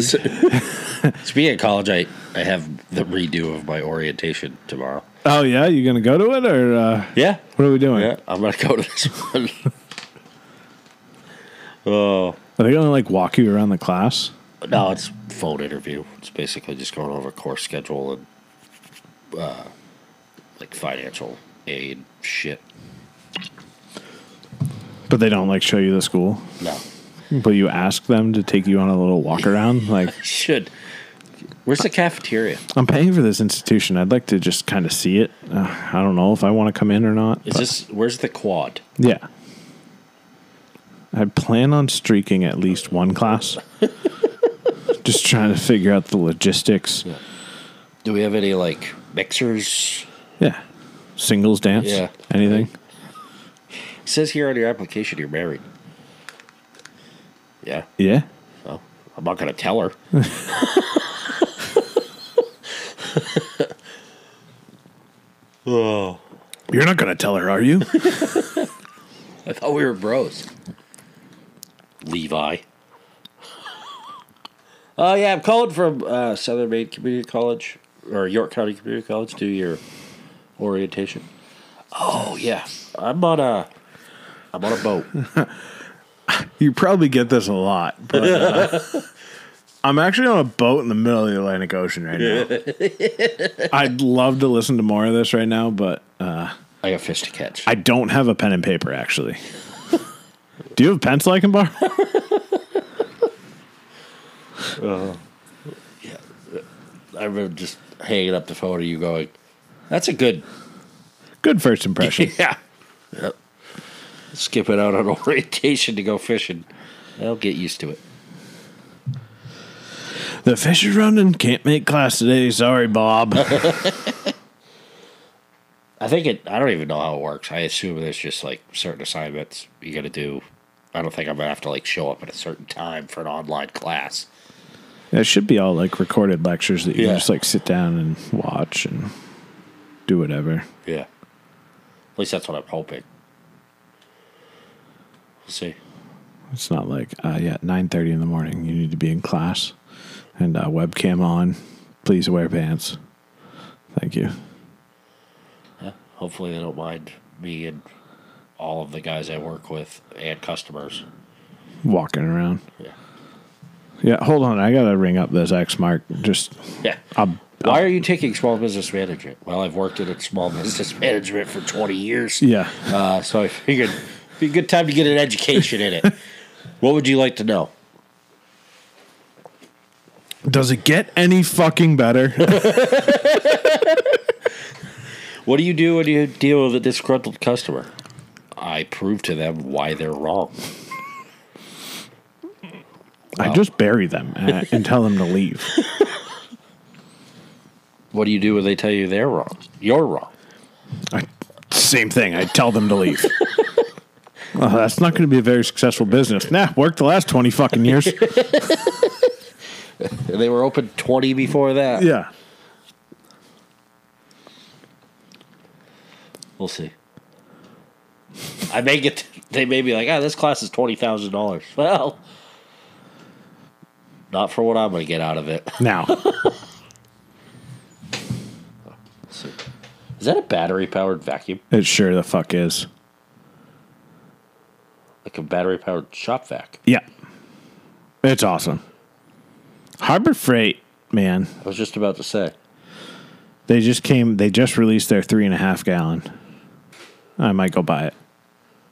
so, *laughs* Speaking of college, I, I have the redo of my orientation tomorrow.
oh yeah, you gonna go to it or uh,
Yeah.
what are we doing?
Yeah. I'm to go to this one. oh. *laughs*
Are they gonna like walk you around the class?
No, it's phone interview. It's basically just going over course schedule and uh, like financial aid shit.
But they don't like show you the school.
No,
But you ask them to take you on a little walk around. *laughs* Like
should. Where's the cafeteria?
I'm paying for this institution. I'd like to just kind of see it. Uh, I don't know if I want to come in or not.
Is
but-
this where's the quad?
Yeah. I plan on streaking at least one class. *laughs* Just trying to figure out the logistics.
Yeah. Do we have any like mixers?
Yeah. Singles dance?
Yeah.
Anything?
It says here on your application you're married. Yeah.
Yeah.
Well, I'm not gonna tell her. oh, *laughs* *laughs*
You're not going to tell her, are you? *laughs*
I thought we were bros. Levi. Oh yeah, I'm calling from uh, Southern Maine Community College or York County Community College to do your orientation. Oh yeah, I'm on a I'm on a boat. *laughs*
you probably get this a lot. But uh, *laughs* I'm actually on a boat in the middle of the Atlantic Ocean right now. *laughs* I'd love to listen to more of this right now, but uh,
I got fish to catch.
I don't have a pen and paper actually. Do you have a pencil I can borrow?
Uh, I remember just hanging up the phone of you going, "That's a good
Good first impression. *laughs*
yeah." Yep. Skipping out on *laughs* orientation to go fishing. I'll get used to it.
the fish is running. Can't make class today. Sorry, Bob. *laughs*
I think it. I don't even know how it works. I assume there's just like certain assignments you got to do. I don't think I'm gonna have to like show up at a certain time for an online class.
It should be all like recorded lectures that you
Yeah.
can just like sit down and watch and do whatever.
Yeah. At least that's what I'm hoping. We'll see.
It's not like uh, yeah, nine thirty in the morning. You need to be in class, and uh, webcam on. Please wear pants. Thank you.
Yeah. Hopefully they don't mind me and all of the guys I work with and customers.
Walking around.
Yeah.
Yeah, hold on. I gotta ring up this X Mark. Just
Yeah.
I'll,
Why are you taking small business management? Well, I've worked in small business *laughs* management for 20 years.
yeah.
Uh, so I figured it'd be a good time to get an education in it. *laughs* What would you like to know?
Does it get any fucking better? *laughs*
What do you do when you deal with a disgruntled customer? I prove to them why they're wrong.
I just bury them uh, and tell them to leave. *laughs*
What do you do when they tell you they're wrong? You're wrong.
I, same thing. I tell them to leave. *laughs* Well, that's not going to be a very successful business. Nah, worked the last twenty fucking years. *laughs*
They were open 20 before that.
yeah.
We'll see. I may get. They may be like, ah, this class is twenty thousand dollars. Well, not for what I'm going to get out of it. *laughs*
Now,
Is that a battery powered vacuum?
it sure the fuck is.
Like a battery powered shop vac?
Yeah. It's awesome. Harbor Freight, man,
I was just about to say.
they just came. They just released their three and a half gallon. I might go buy it.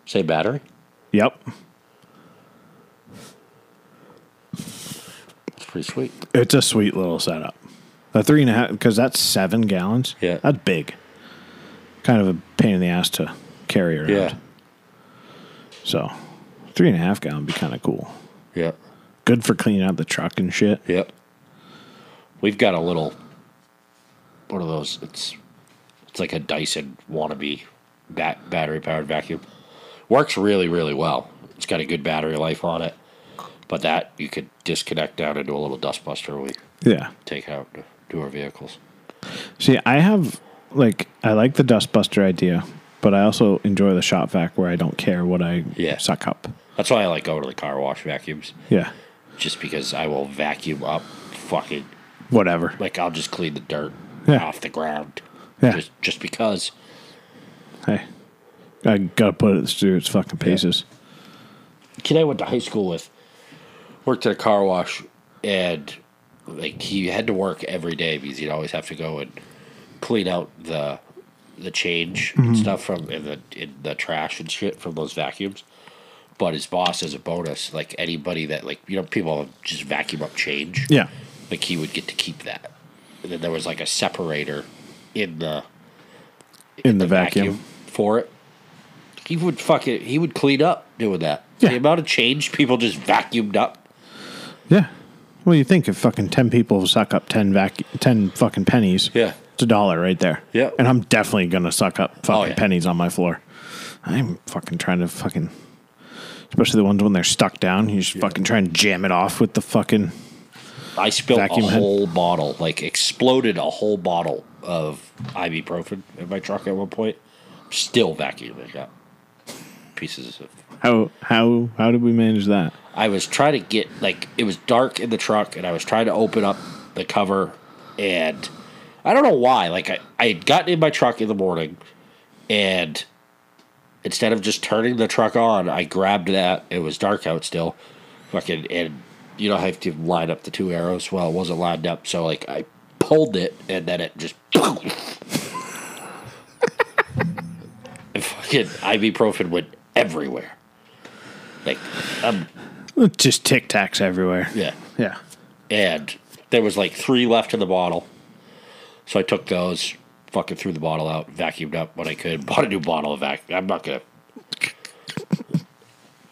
Say battery?
Yep.
Pretty sweet.
It's a sweet little setup. The three and a half, because that's seven gallons.
Yeah.
That's big. Kind of a pain in the ass to carry around.
Yeah.
So, three and a half gallon would be kind of cool.
Yeah.
Good for cleaning out the truck and shit.
Yep. We've got a little one of those. It's it's like a Dyson wannabe bat, battery powered vacuum. Works really really well. It's got a good battery life on it, but that you could disconnect down into a little dustbuster we
Yeah.
take out to do our vehicles.
See, I have, like, I like the Dustbuster idea, but I also enjoy the shop vac where I don't care what I
Yeah.
suck up.
That's why I like go to the car wash vacuums,
Yeah.
just because I will vacuum up fucking
Whatever.
like I'll just clean the dirt
Yeah.
off the ground,
Yeah.
just just because.
Hey. I gotta put it through its fucking paces.
kid I went to high school with worked at a car wash and like he had to work every day because he'd always have to go and clean out the the change and mm-hmm. stuff from in the in the trash and shit from those vacuums. But his boss, as a bonus, like anybody that like you know people just vacuum up change,
Yeah.
like he would get to keep that. And then there was like a separator in the
In the, vacuum.
for it. He would fuck it. He would clean up doing that.
Yeah.
The amount of change people just vacuumed up.
Yeah. Well, you think if fucking 10 people suck up 10 vac 10 fucking pennies,
Yeah.
it's a dollar right there.
Yeah.
And I'm definitely going to suck up fucking
Oh, yeah.
pennies on my floor. I'm fucking trying to fucking, especially the ones when they're stuck down, you just fucking try and jam it off with the fucking,
I spilled a
head.
whole bottle, like exploded a whole bottle of ibuprofen in my truck at one point. Still vacuuming up pieces of.
How, how, how did we manage that?
I was trying to get like it was dark in the truck, and I was trying to open up the cover, and I don't know why. Like I, I had gotten in my truck in the morning, and instead of just turning the truck on, I grabbed that. It was dark out still, fucking, and you you have to line up the two arrows. Well, it wasn't lined up, so like I pulled it, and then it just. *laughs* fucking ibuprofen went everywhere. Like, um,
Just tic tacs everywhere.
yeah.
Yeah.
And there was like three left in the bottle. So I took those, fucking threw the bottle out, vacuumed up what I could, *laughs* bought a new bottle of vac. I'm not gonna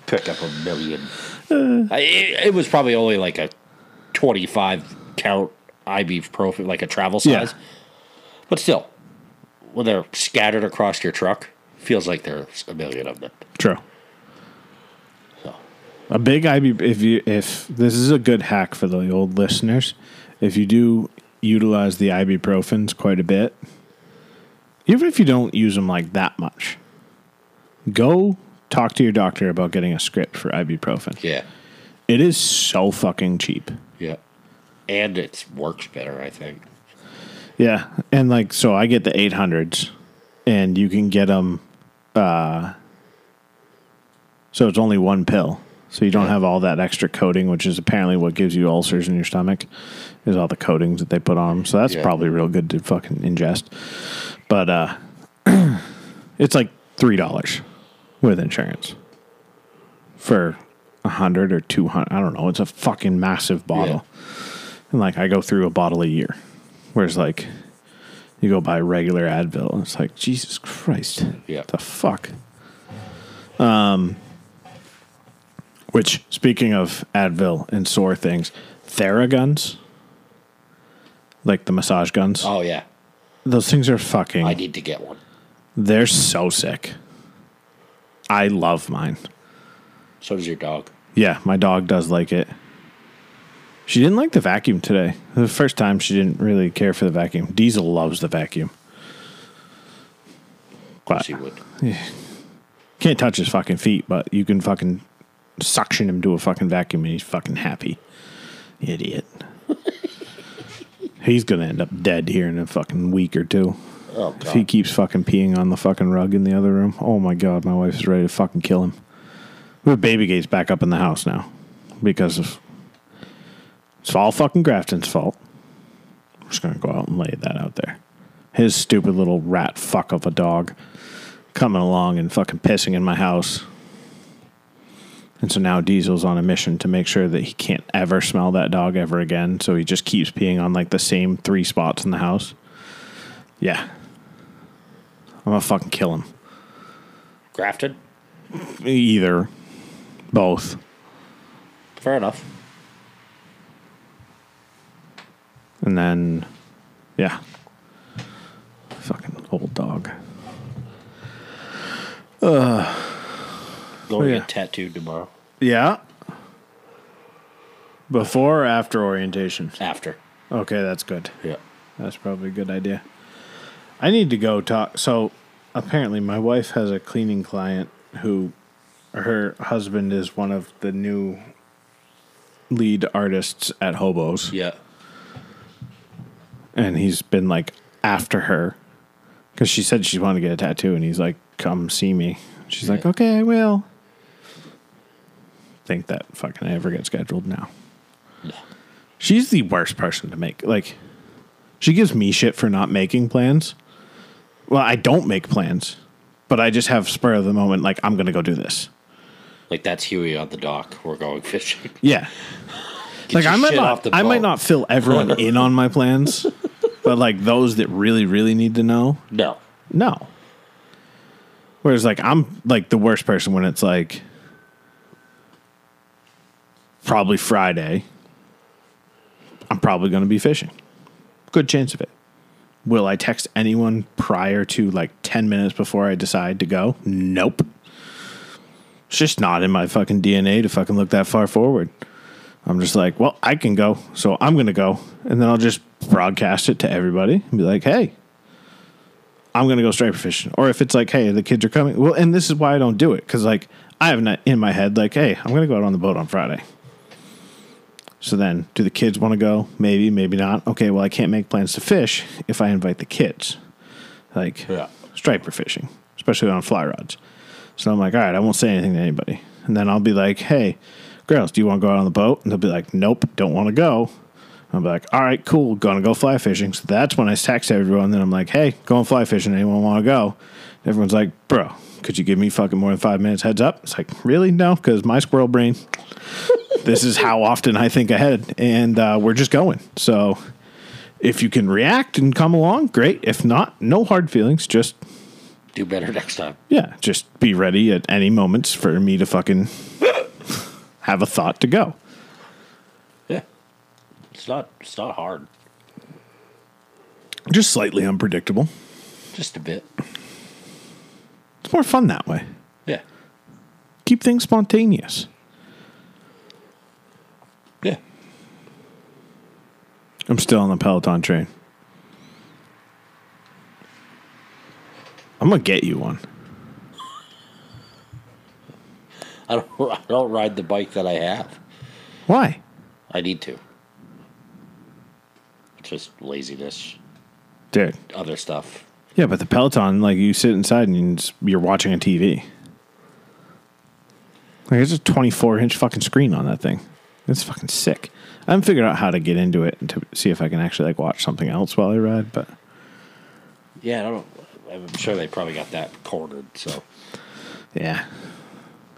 pick up a million. I, it, it was probably only like a 25 count ibuprofen, like a travel
Yeah.
size. But still, when they're scattered across your truck, feels like there's a million of them.
True. A big IB if you if this is a good hack for the old listeners, if you do utilize the ibuprofens quite a bit, even if you don't use them like that much, go talk to your doctor about getting a script for ibuprofen.
yeah.
It is so fucking cheap.
Yeah. And it works better, I think.
Yeah, and like so, I get the eight hundreds, and you can get them. Uh, so it's only one pill, so you don't have all that extra coating, which is apparently what gives you ulcers in your stomach. Is all the coatings that they put on them. So that's
Yeah.
probably real good to fucking ingest. But uh, *clears throat* it's like three dollars with insurance for a hundred or two hundred. I don't know. It's a fucking massive bottle. And like I go through a bottle a year. Whereas like you go buy regular Advil and it's like, Jesus Christ.
Yeah.
The fuck. Um which speaking of Advil and sore things, Theraguns, like the massage guns,
Oh, yeah.
those things are fucking
I need to get one.
they're so sick. I love mine.
So does your dog.
Yeah, my dog does like it. She didn't like the vacuum today. The first time she didn't really care for the vacuum. Diesel loves the vacuum. But
She would. *sighs*
can't touch his fucking feet, but you can fucking suction him to a fucking vacuum and he's fucking happy. Idiot. he's gonna end up dead here in a fucking week or two.
Oh,
If he keeps fucking peeing on the fucking rug in the other room, oh my god, my wife is ready to fucking kill him. We have baby gates back up in the house now because of it's all fucking Grafton's fault. I'm just gonna go out and lay that out there. His stupid little rat fuck of a dog coming along and fucking pissing in my house. And so now Diesel's on a mission to make sure that he can't ever smell that dog ever again. So he just keeps peeing on like the same three spots in the house. Yeah. I'm gonna fucking kill him.
Grafted?
Either. Both.
Fair enough.
And then, yeah. Fucking old dog.
Going
Oh,
to
yeah.
get tattooed tomorrow.
Yeah. Before or after orientation?
After.
Okay, that's good.
Yeah.
That's probably a good idea. I need to go talk. So apparently, my wife has a cleaning client who her husband is one of the new lead artists at Hobos.
Yeah.
and he's been like after her because she said she wanted to get a tattoo, and he's like, "Come see me." She's like, "Okay, I will." Think that fucking ever get scheduled now?
No.
She's the worst person to make. Like, she gives me shit for not making plans. Well, I don't make plans, but I just have spur of the moment. Like, I'm gonna go do this.
Like that's Huey on the dock. We're going fishing.
Yeah. Like I might not, I might not fill everyone *laughs* in on my plans, but like those that really, really need to know,
No.
no. Whereas like I'm like the worst person when it's like probably Friday. I'm probably going to be fishing. Good chance of it. Will I text anyone prior to like 10 minutes before I decide to go? Nope. It's just not in my fucking DNA to fucking look that far forward. I'm just like, well, I can go, so I'm going to go. And then I'll just broadcast it to everybody and be like, hey, I'm going to go striper fishing. Or if it's like, hey, the kids are coming. Well, and this is why I don't do it. Cause like I have not in my head, like, hey, I'm going to go out on the boat on Friday. So then do the kids want to go? Maybe, maybe not. Okay. Well, I can't make plans to fish if I invite the kids, like
Yeah.
striper fishing, especially on fly rods. So I'm like, all right, I won't say anything to anybody. And then I'll be like, hey, girls, do you want to go out on the boat? And they'll be like, nope, don't want to go. I'm like, all right, cool, gonna go fly fishing. So that's when I text everyone. Then I'm like, hey, going fly fishing. Anyone want to go? Everyone's like, bro, could you give me fucking more than five minutes heads up? It's like, really? No, because my squirrel brain, *laughs* this is how often I think ahead, and uh, we're just going. So if you can react and come along, great. If not, no hard feelings. Just,
Do better next time.
yeah, just be ready at any moments for me to fucking *laughs* have a thought to go.
Yeah. It's not it's not hard.
Just slightly unpredictable.
Just a bit.
It's more fun that way.
Yeah.
Keep things spontaneous.
Yeah.
I'm still on the Peloton train. I'm gonna get you one. *laughs*
I don't I don't ride the bike that I have.
Why?
I need to. Just laziness,
Dude.
other stuff.
Yeah, but the Peloton, like you sit inside and you're watching a TV. Like there's a 24 inch fucking screen on that thing. It's fucking sick. I haven't figured out how to get into it and to see if I can actually like watch something else while I ride, but
Yeah, I don't I'm sure they probably got that cornered, so
yeah.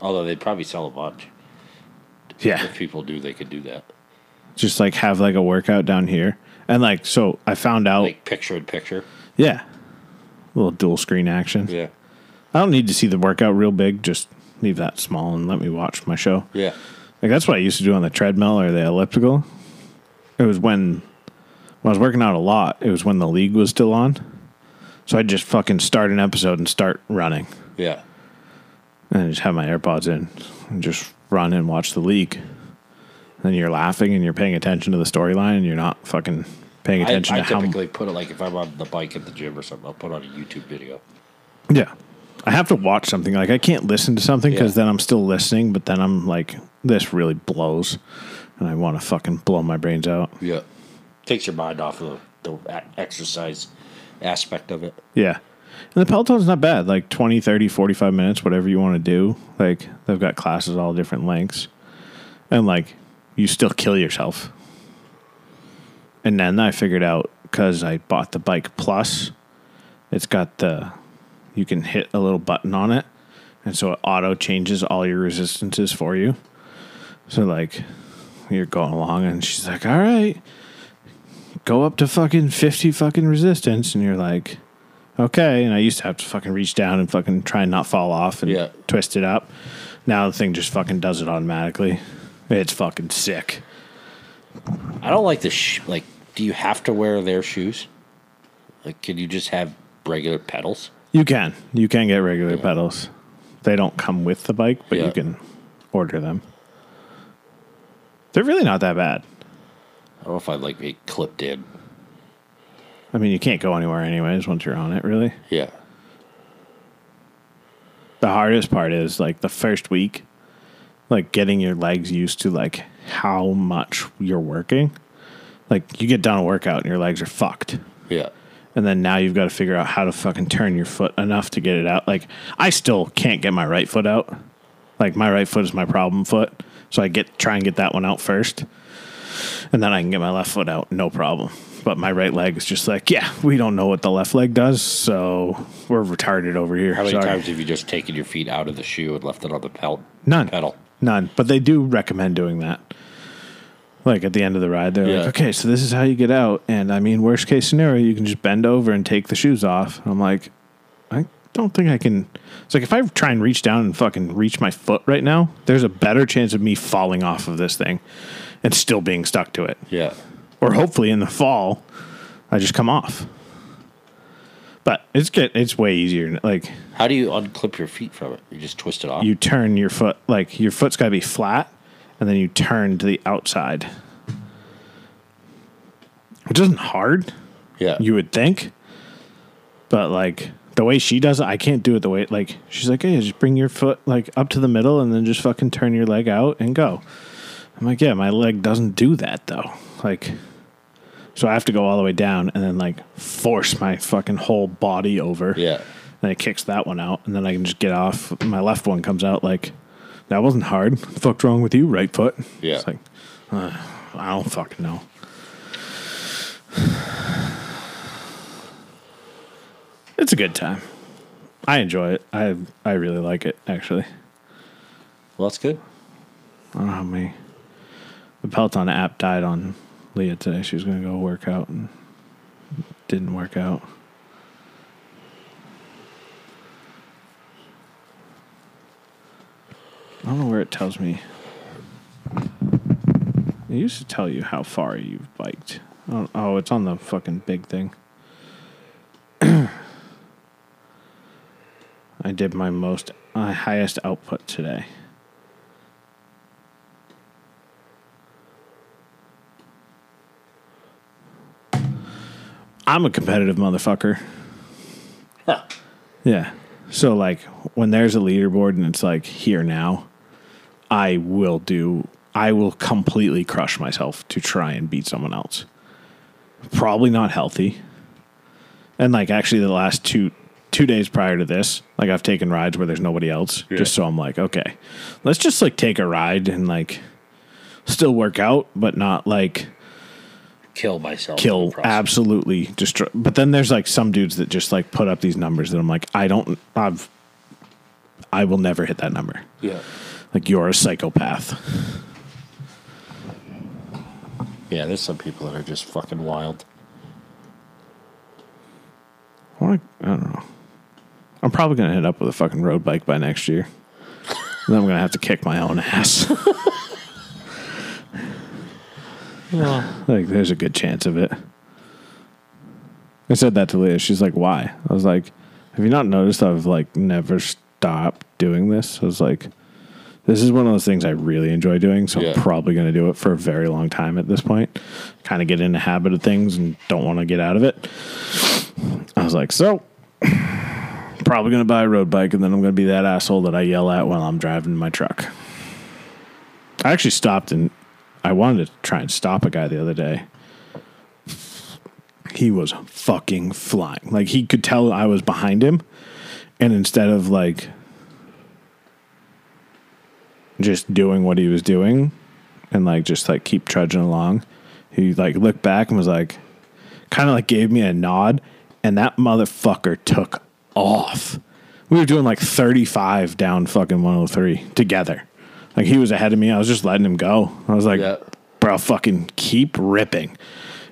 although they'd probably sell a bunch.
Yeah.
If people do they could do that.
Just like have like a workout down here. And like so I found out
Like picture in picture.
yeah. Little dual screen action.
Yeah.
I don't need to see the workout real big, just leave that small and let me watch my show.
Yeah.
Like that's what I used to do on the treadmill or the elliptical. It was when when I was working out a lot, it was when the league was still on. So I'd just fucking start an episode and start running.
Yeah.
And I just have my AirPods in and just run and watch the league. And you're laughing and you're paying attention to the storyline and you're not fucking paying attention
I
to how
typically put it like if I'm on the bike at the gym or something, I'll put on a YouTube video.
Yeah. I have to watch something. Like I can't listen to something because
Yeah.
then I'm still listening, but then I'm like, this really blows, and I want to fucking blow my brains out.
Yeah. Takes your mind off of the, the exercise aspect of it.
Yeah. And the Peloton's not bad. Like 20, 30, 45 minutes, whatever you want to do. Like they've got classes all different lengths. And like you still kill yourself. And then I figured out because I bought the bike plus, it's got the, you can hit a little button on it. And so it auto changes all your resistances for you. So like you're going along and she's like, all right, go up to fucking 50 fucking resistance. And you're like, okay. And I used to have to fucking reach down and fucking try and not fall off and
Yeah.
twist it up. Now the thing just fucking does it automatically. It's fucking sick.
I don't like the sh- like. Do you have to wear their shoes? Like, can you just have regular pedals?
You can. You can get regular pedals. They don't come with the bike, but
Yeah.
you can order them. They're really not that bad.
I don't know if I'd like be clipped in.
I mean, you can't go anywhere anyways once you're on it, really.
Yeah.
The hardest part is like the first week, like getting your legs used to like how much you're working. Like you get done a workout and your legs are fucked.
Yeah.
And then now you've got to figure out how to fucking turn your foot enough to get it out. Like I still can't get my right foot out. Like my right foot is my problem foot. So I get try and get that one out first. And then I can get my left foot out, no problem. But my right leg is just like, yeah, we don't know what the left leg does, so we're retarded over here.
How many
Sorry.
times have you just taken your feet out of the shoe and left it on the pelt?
None.
pedal?
None. But they do recommend doing that. Like at the end of the ride, they're
Yeah.
like, okay, so this is how you get out. And I mean, worst case scenario, you can just bend over and take the shoes off. And I'm like, I don't think I can. It's like if I try and reach down and fucking reach my foot right now, there's a better chance of me falling off of this thing and still being stuck to it.
Yeah.
Or hopefully in the fall, I just come off. But it's get it's way easier. Like
How do you unclip your feet from it? You just twist it off.
you turn your foot like your foot's got to be flat and then you turn to the outside which isn't hard
yeah.
you would think but like the way she does it i can't do it the way like she's like hey just bring your foot like up to the middle and then just fucking turn your leg out and go i'm like yeah my leg doesn't do that though like so i have to go all the way down and then like force my fucking whole body over
yeah.
then it kicks that one out, and then I can just get off. My left one comes out like, that wasn't hard. What the fuck's wrong with you, right foot?
Yeah.
It's like, uh, I don't fucking know. It's a good time. I enjoy it. I I really like it actually.
Well, that's good.
I don't know how many. The Peloton app died on Leah today. She was going to go work out and didn't work out. I don't know where it tells me. It used to tell you how far you've biked. Oh, oh it's on the fucking big thing. *clears throat* I did my most, my highest output today. I'm a competitive motherfucker.
Huh.
Yeah. So like when there's a leaderboard and it's like here now, I will do I will completely crush myself to try and beat someone else. Probably not healthy. And like actually the last two two days prior to this, like I've taken rides where there's nobody else.
Yeah.
Just so I'm like, okay, let's just like take a ride and like still work out, but not like
Kill myself.
kill absolutely destroy but then there's like some dudes that just like put up these numbers that i'm like i don't i've i will never hit that number
Yeah.
Like you're a psychopath.
Yeah, there's some people that are just fucking wild.
I wanna- I don't know. I'm probably gonna hit up with a fucking road bike by next year. And then i'm gonna have to kick my own ass. *laughs* Like there's a good chance of it. I said that to leah. She's like why? I was like have you not noticed i've like never stopped doing this? I was like this is one of those things i really enjoy doing so
Yeah.
i'm probably going to do it for a very long time at this point. Kind of get in the habit of things and don't want to get out of it. I was like so probably going to buy a road bike and then i'm going to be that asshole that i yell at while i'm driving my truck. I actually stopped and i wanted to try and stop a guy the other day. He was fucking flying. Like he could tell i was behind him and instead of like just doing what he was doing and like just like keep trudging along. He like looked back and was like kind of like gave me a nod and that motherfucker took off. We were doing like 35 down fucking 103 together. Like he was ahead of me. I was just letting him go. I was like
Yeah.
bro fucking keep ripping.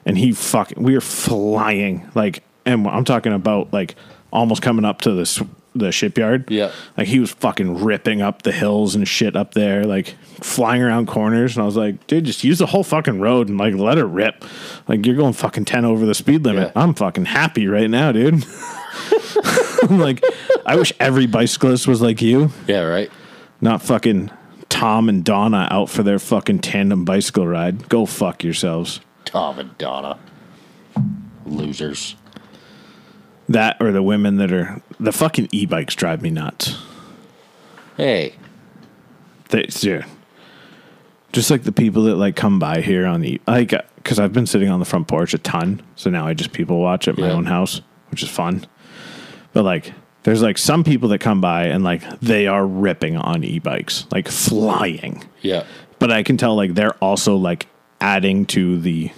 And he fucking we were flying like and i'm talking about like almost coming up to the s- the shipyard
Yeah.
like he was fucking ripping up the hills and shit up there like flying around corners and i was like dude just use the whole fucking road and like let it rip like you're going fucking 10 over the speed limit
Yeah.
i'm fucking happy right now dude *laughs* I'm like i wish every bicyclist was like you
Yeah, right.
not fucking tom and donna out for their fucking tandem bicycle ride go fuck yourselves
Tom and Donna. Losers.
That or the women that are the fucking e-bikes drive me nuts.
Hey,
They, dude, just like the people that like come by here on the like uh, because I've been sitting on the front porch a ton, so now I just people watch at my
Yeah.
own house, which is fun. But like, there's like some people that come by and like they are ripping on e-bikes, like flying.
yeah.
But I can tell like they're also like adding to the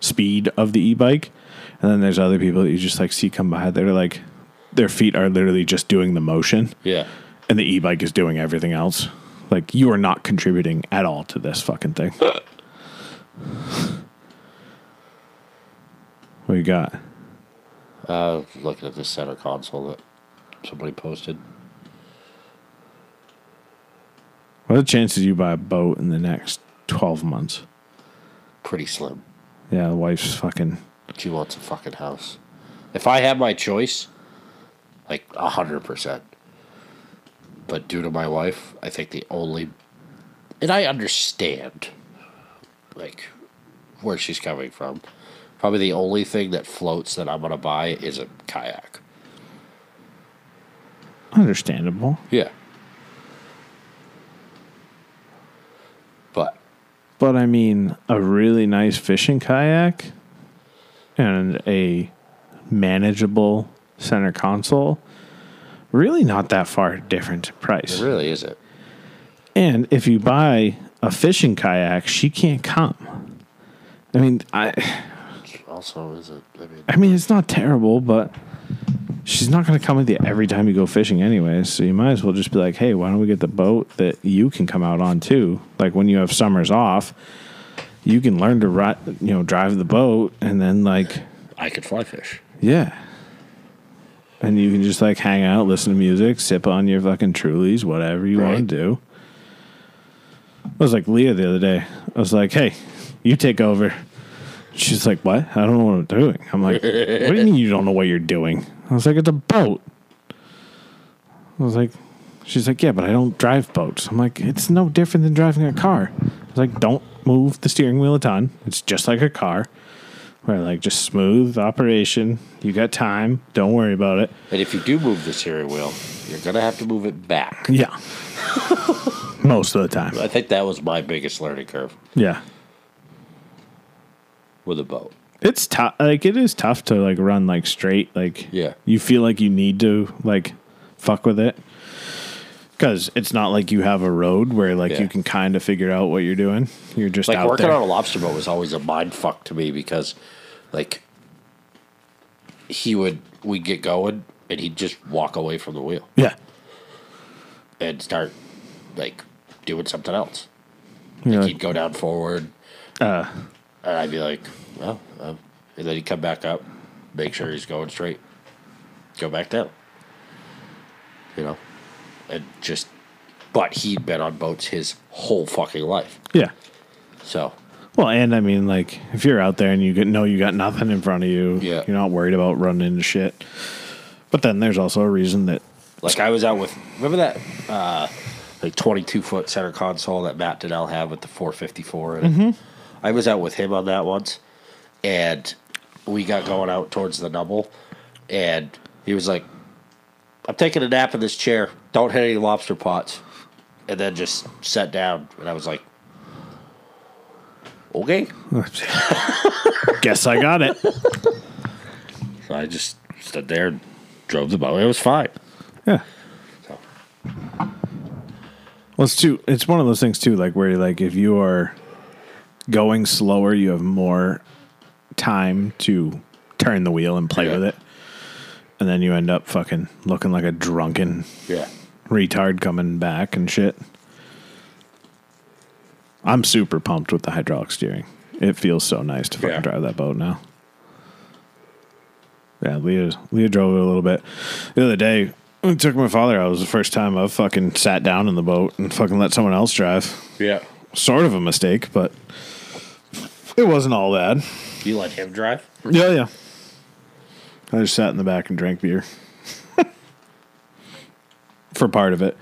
speed of the e-bike. And then there's other people that you just like see come by. They're like their feet are literally just doing the motion
Yeah.
and the e-bike is doing everything else. Like you are not contributing at all to this fucking thing. *laughs* what you got?
Uh, looking at the center console that somebody posted.
What are the chances you buy a boat in the next 12 months?
Pretty slim.
Yeah, the wife's fucking
She wants a fucking house. If I had my choice, like a hundred percent. But due to my wife, I think the only, and I understand, like, where she's coming from. Probably the only thing that floats that I'm gonna buy is a kayak.
understandable.
Yeah. But
But I mean, a really nice fishing kayak and a manageable center console, really not that far different price.
it really is it.
And if you buy a fishing kayak, she can't come. I mean, I
Also, is it? I mean,
I mean it's not terrible, but she's not going to come with you every time you go fishing anyway. So you might as well just be like, hey, why don't we get the boat that you can come out on too? Like when you have summers off, you can learn to ride, you know, drive the boat, and then like,
I could fly fish.
yeah. And you can just like hang out, listen to music, sip on your fucking Trulies, whatever you
Right.
want to do. I was like Leah the other day. I was like, "Hey, you take over." She's like, "What? I don't know what I'm doing." I'm like, "What do you mean you don't know what you're doing?" I was like, "It's a boat." I was like, "She's like, yeah, but I don't drive boats." I'm like, "It's no different than driving a car." I was like, "Don't move the steering wheel a ton. It's just like a car." Where like just smooth operation. You got time. Don't worry about it.
And if you do move the steering wheel, you're gonna have to move it back.
Yeah. *laughs* Most of the time.
I think that was my biggest learning curve
Yeah.
with a boat.
It's tough. Like it is tough to like run like straight. Like
Yeah.
you feel like you need to like fuck with it because it's not like you have a road where like
Yeah.
you can kind of figure out what you're doing. You're just
Like working
there.
on a lobster boat was always a mind fuck to me because, like, he would we'd get going and he'd just walk away from the wheel
yeah.
and start like doing something else. Like, he'd go down forward,
uh,
and I'd be like, "Well," um, and then he'd come back up, make sure he's going straight, go back down. You know, and just, but he'd been on boats his whole fucking life,
yeah.
so
Well, and I mean, like, if you're out there and you get, know you got nothing in front of you,
Yeah.
you're not worried about running into shit. But then there's also a reason that,
Like I was out with remember that uh like twenty two foot center console that Matt Donnell had with the four fifty four in.
Mm-hmm.
I was out with him on that once and we got going out towards the double and he was like, I'm taking a nap in this chair. Don't hit any lobster pots. And then just sat down and I was like Okay. *laughs*
guess I got it.
So I just stood there and drove the boat. It was fine.
Yeah.
So
Well, it's too. It's one of those things too, like where like if you are going slower, you have more time to turn the wheel and play
Yeah.
with it, and then you end up fucking looking like a drunken
yeah.
retard coming back and shit. I'm super pumped with the hydraulic steering. It feels so nice to fucking
Yeah.
drive that boat now. Yeah, Leah Leah drove it a little bit. The other day, I took my father out. It was the first time I've fucking sat down in the boat and fucking let someone else drive.
Yeah.
Sort of a mistake, but it wasn't all bad.
You let him drive?
Yeah, yeah. I just sat in the back and drank beer *laughs* for part of it.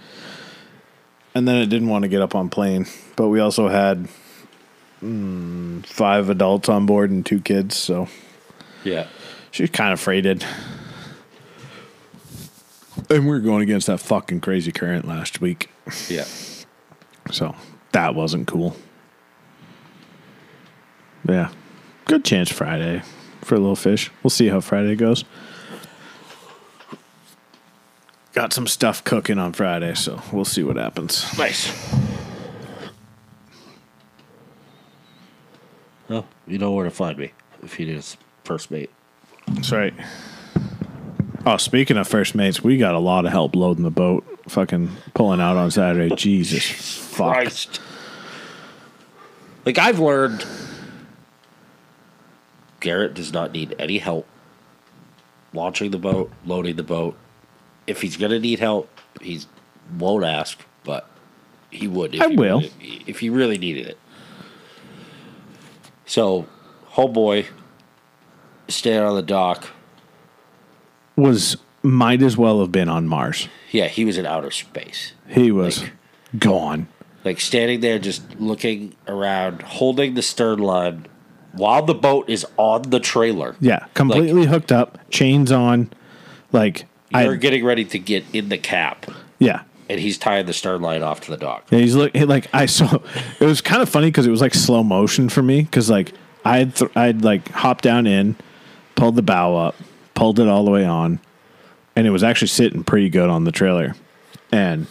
And then it didn't want to get up on plane. But we also had mm, five adults on board and two kids, so
Yeah.
she was kind of freighted. And we were going against that fucking crazy current last week.
Yeah.
So that wasn't cool. Yeah. Good chance Friday for a little fish. We'll see how Friday goes. Got some stuff cooking on Friday, so we'll see what happens.
Nice. Well, you know where to find me if you need a first mate.
That's right. Oh, speaking of first mates, we got a lot of help loading the boat. Fucking pulling out on Saturday. Jesus *laughs* fuck.
Christ. Like I've learned Garrett does not need any help launching the boat, loading the boat. If he's gonna need help, he won't ask, but he would if
I
he
will.
really- if he really needed it. So, homeboy staying on the dock.
Was might as well have been on Mars.
Yeah, he was in outer space.
He was
Like-
gone.
like standing there just looking around holding the stern line while the boat is on the trailer
Yeah, completely hooked up, chains on. Like
you're
I
getting ready to get in the cap
yeah.
and he's tying the stern line off to the dock
Yeah, he's look like I saw. It was kind of funny because it was like slow motion for me because like I'd th- I'd like hopped down in, pulled the bow up, pulled it all the way on, and it was actually sitting pretty good on the trailer, and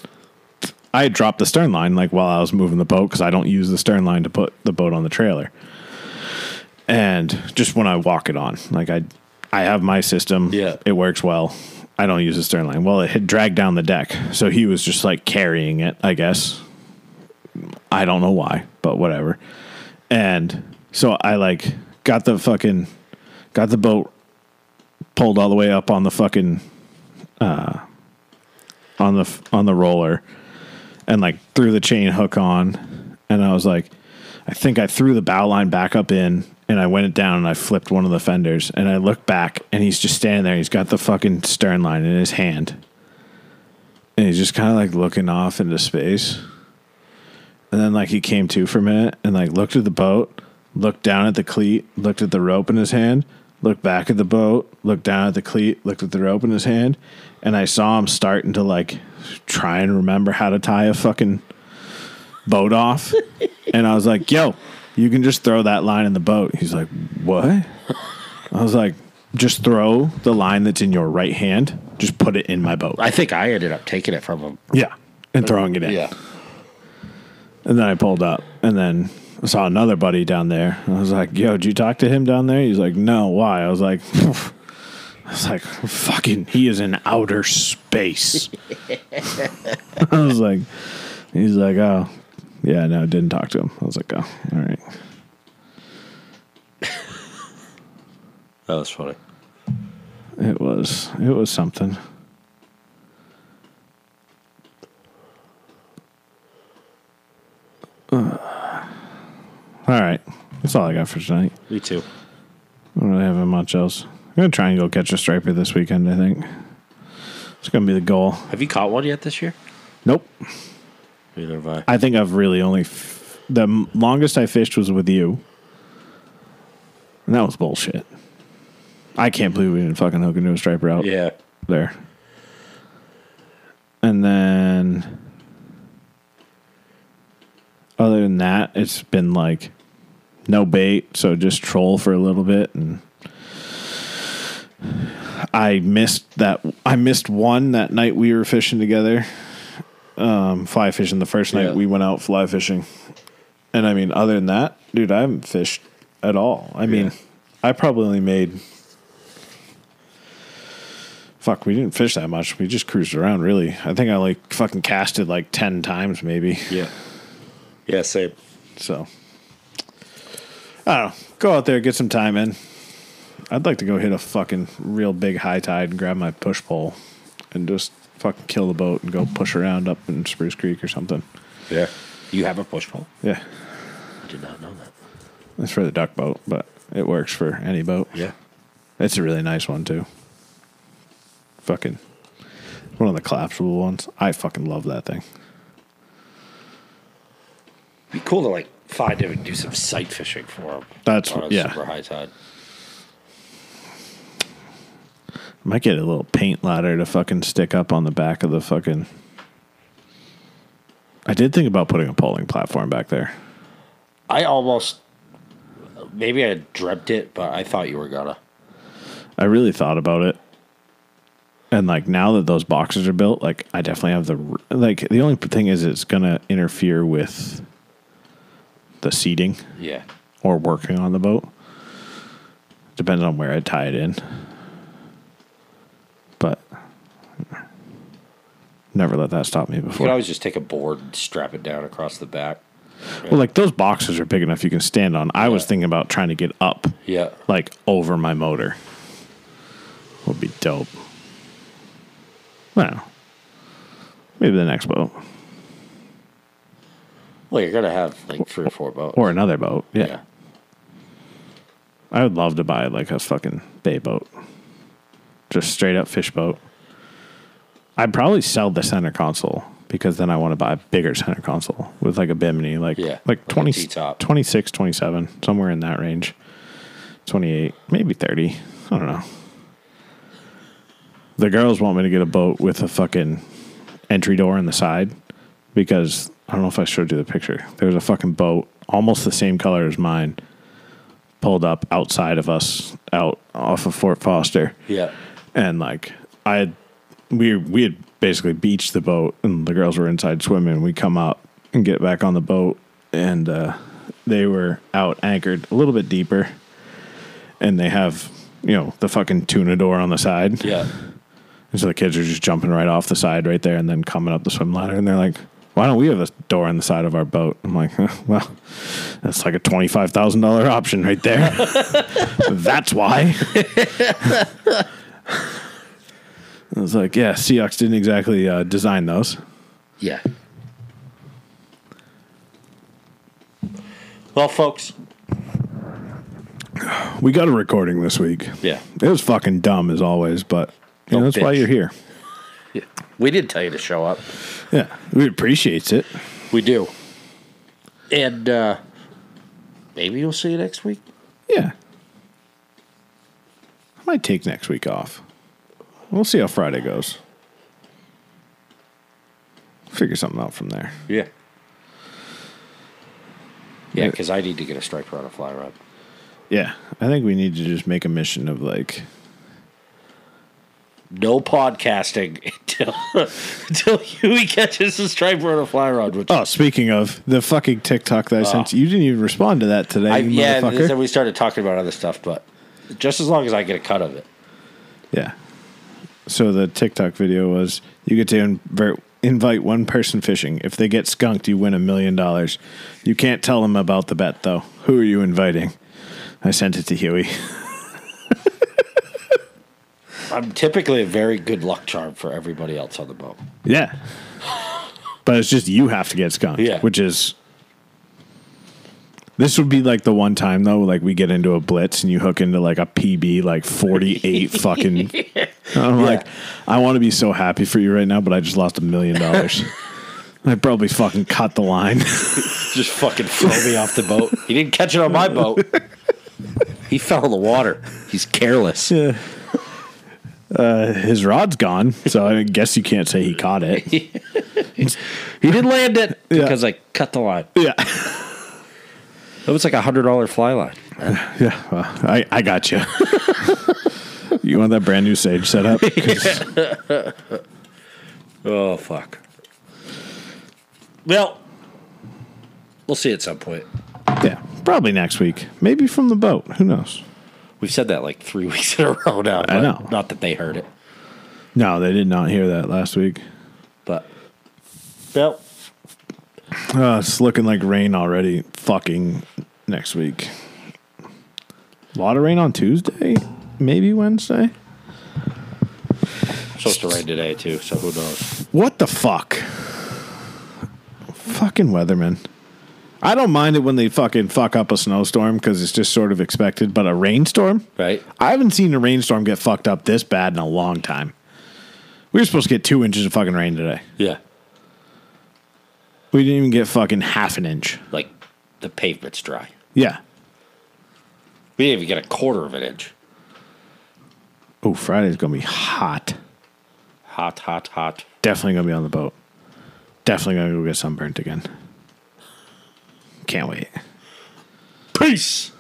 I dropped the stern line like while I was moving the boat because I don't use the stern line to put the boat on the trailer, and just when I walk it on, like I I have my system,
Yeah.
it works well, I don't use the stern line. Well, it had dragged down the deck, so he was just like carrying it. I guess. I don't know why, but whatever. And so I like got the fucking got the boat pulled all the way up on the fucking uh on the on the roller and like threw the chain hook on and I was like I think I threw the bow line back up in and I went it down and I flipped one of the fenders and I looked back and he's just standing there. He's got the fucking stern line in his hand. And he's just kind of like looking off into space. And then like he came to for a minute and like looked at the boat looked down at the cleat looked at the rope in his hand looked back at the boat looked down at the cleat looked at the rope in his hand and I saw him starting to like try and remember how to tie a fucking boat off. *laughs* and I was like, yo, you can just throw that line in the boat. He's like, what? I was like, just throw the line that's in your right hand, just put it in my boat.
I think I ended up taking it from him.
Yeah. And throwing it in.
Yeah.
And then I pulled up and then I saw another buddy down there. I was like, yo, did you talk to him down there? He's like, no, why? I was like, *laughs* I was like, fucking, he is in outer space. *laughs* I was like, he's like, oh, yeah, no, didn't talk to him. I was like, oh, all right.
That was funny.
It was, it was something. Uh, all right. That's all I got for tonight.
Me too.
I don't really have much else. I'm going to try and go catch a striper this weekend, I think. It's going to be the goal.
Have you caught one yet this year?
Nope.
Neither have I.
I think I've really only. F- the m- longest I fished was with you. And that was bullshit. I can't believe we didn't fucking hook into a striper out
Yeah.
there. And then. Other than that, it's been like no bait, so just troll for a little bit and I missed that I missed one that night we were fishing together. Um, fly fishing the first night
Yeah.
we went out fly fishing. And I mean other than that, dude, I haven't fished at all. I mean,
Yeah.
I probably only made Fuck, we didn't fish that much. We just cruised around really. I think I like fucking casted like 10 times maybe.
Yeah. Yeah, same.
So I don't know. Go out there, get some time in. I'd like to go hit a fucking real big high tide and grab my push pole and just fucking kill the boat and go mm-hmm. push around up in Spruce Creek or something.
Yeah. You have a push pole?
Yeah.
I did not know that.
It's for the duck boat, but it works for any boat.
Yeah.
It's a really nice one too. Fucking one of the collapsible ones. I fucking love that thing.
Be cool to like find him and do some sight fishing for him.
That's
on a
yeah.
super high tide.
Might get a little paint ladder to fucking stick up on the back of the fucking. I did think about putting a poling platform back there.
I almost maybe I dreamt it, but I thought you were gonna.
I really thought about it. And like now that those boxes are built, like I definitely have the like the only thing is it's gonna interfere with the seating
Yeah.
or working on the boat. Depends on where I tie it in. But never let that stop me before.
You could always just take a board and strap it down across the back.
Well, like those boxes are big enough you can stand on. I was thinking about trying to get up,
Yeah.
like over my motor. Would be dope. Well, maybe the next boat
Well, you're gonna have like three or four boats.
or another boat. Yeah.
yeah.
I would love to buy like a fucking bay boat, just straight up fish boat. I'd probably sell the center console because then I want to buy a bigger center console with like a Bimini, like
Yeah,
like
like
20,
T-top.
26, 27, somewhere in that range. 28, maybe 30. I don't know. The girls want me to get a boat with a fucking entry door in the side because I don't know if I showed you the picture. There's a fucking boat almost the same color as mine pulled up outside of us out off of Fort Foster
Yeah.
and like I had we we had basically beached the boat and the girls were inside swimming. We come out and get back on the boat and uh, they were out anchored a little bit deeper and they have you know the fucking tuna door on the side
Yeah.
And so the kids are just jumping right off the side right there and then coming up the swim ladder. And they're like, why don't we have a door on the side of our boat? I'm like, "Huh, well, that's like a $25,000 option right there. *laughs* that's why. *laughs* I was like, yeah, Seahawks didn't exactly uh, design those.
Yeah. Well, folks.
We got a recording this week.
Yeah.
It was fucking dumb as always, but you know,
Oh,
that's why you're here.
yeah. We did tell you to show up.
Yeah, we appreciate it.
We do. And uh maybe you'll see you next week.
Yeah. I might take next week off. We'll see how Friday goes. Figure something out from there.
Yeah. Yeah, because I need to get a striper on a fly rod.
Yeah, I think we need to just make a mission of like,
No podcasting *laughs* until until Huey catches *laughs* a striper on a fly rod. Which
oh, speaking of the fucking TikTok that I uh, sent you, you didn't even respond to that today,
I, yeah,
motherfucker.
then we started talking about other stuff, but just as long as I get a cut of it.
Yeah. So the TikTok video was you get to invert, invite one person fishing. If they get skunked, you win a million dollars. You can't tell them about the bet though. Who are you inviting? I sent it to Huey. *laughs*
I'm typically a very good luck charm for everybody else on the boat.
Yeah. But it's just you have to get skunked.
Yeah.
Which is this would be like the one time though, like we get into a blitz and you hook into like a PB like forty eight *laughs* fucking I'm like, I want to be so happy for you right now, but I just lost a million dollars. *laughs* I probably fucking cut the line. *laughs*
Just fucking throw me off the boat. He didn't catch it on my boat. He fell in the water. He's careless.
uh, his rod's gone, so I guess you can't say he caught it.
He did land it because I cut the line.
yeah.
That was like a hundred dollar fly line. *laughs*
Yeah, well, I, I got you. *laughs* you want that brand new Sage setup? 'Cause *laughs*
Oh fuck. Well, we'll see at some point.
Yeah, probably next week. Maybe from the boat. Who knows?
We've said that like three weeks in a row now.
I
but
know.
Not that they heard it,
No, they did not hear that last week.
but well,
Uh, it's looking like rain already. Fucking next week. A lot of rain on Tuesday, maybe Wednesday.
supposed to rain today too. So who knows?
What the fuck? Fucking weatherman. I don't mind it when they fucking fuck up a snowstorm because it's just sort of expected, but a rainstorm?
Right?
I haven't seen a rainstorm get fucked up this bad in a long time. We were supposed to get two inches of fucking rain today.
Yeah.
We didn't even get fucking half an inch.
Like the pavement's dry.
Yeah.
We didn't even get a quarter of an inch.
Oh, Friday's gonna be hot.
Hot, hot, hot.
Definitely gonna be on the boat. Definitely gonna go get sunburnt again. Can't wait.
Peace.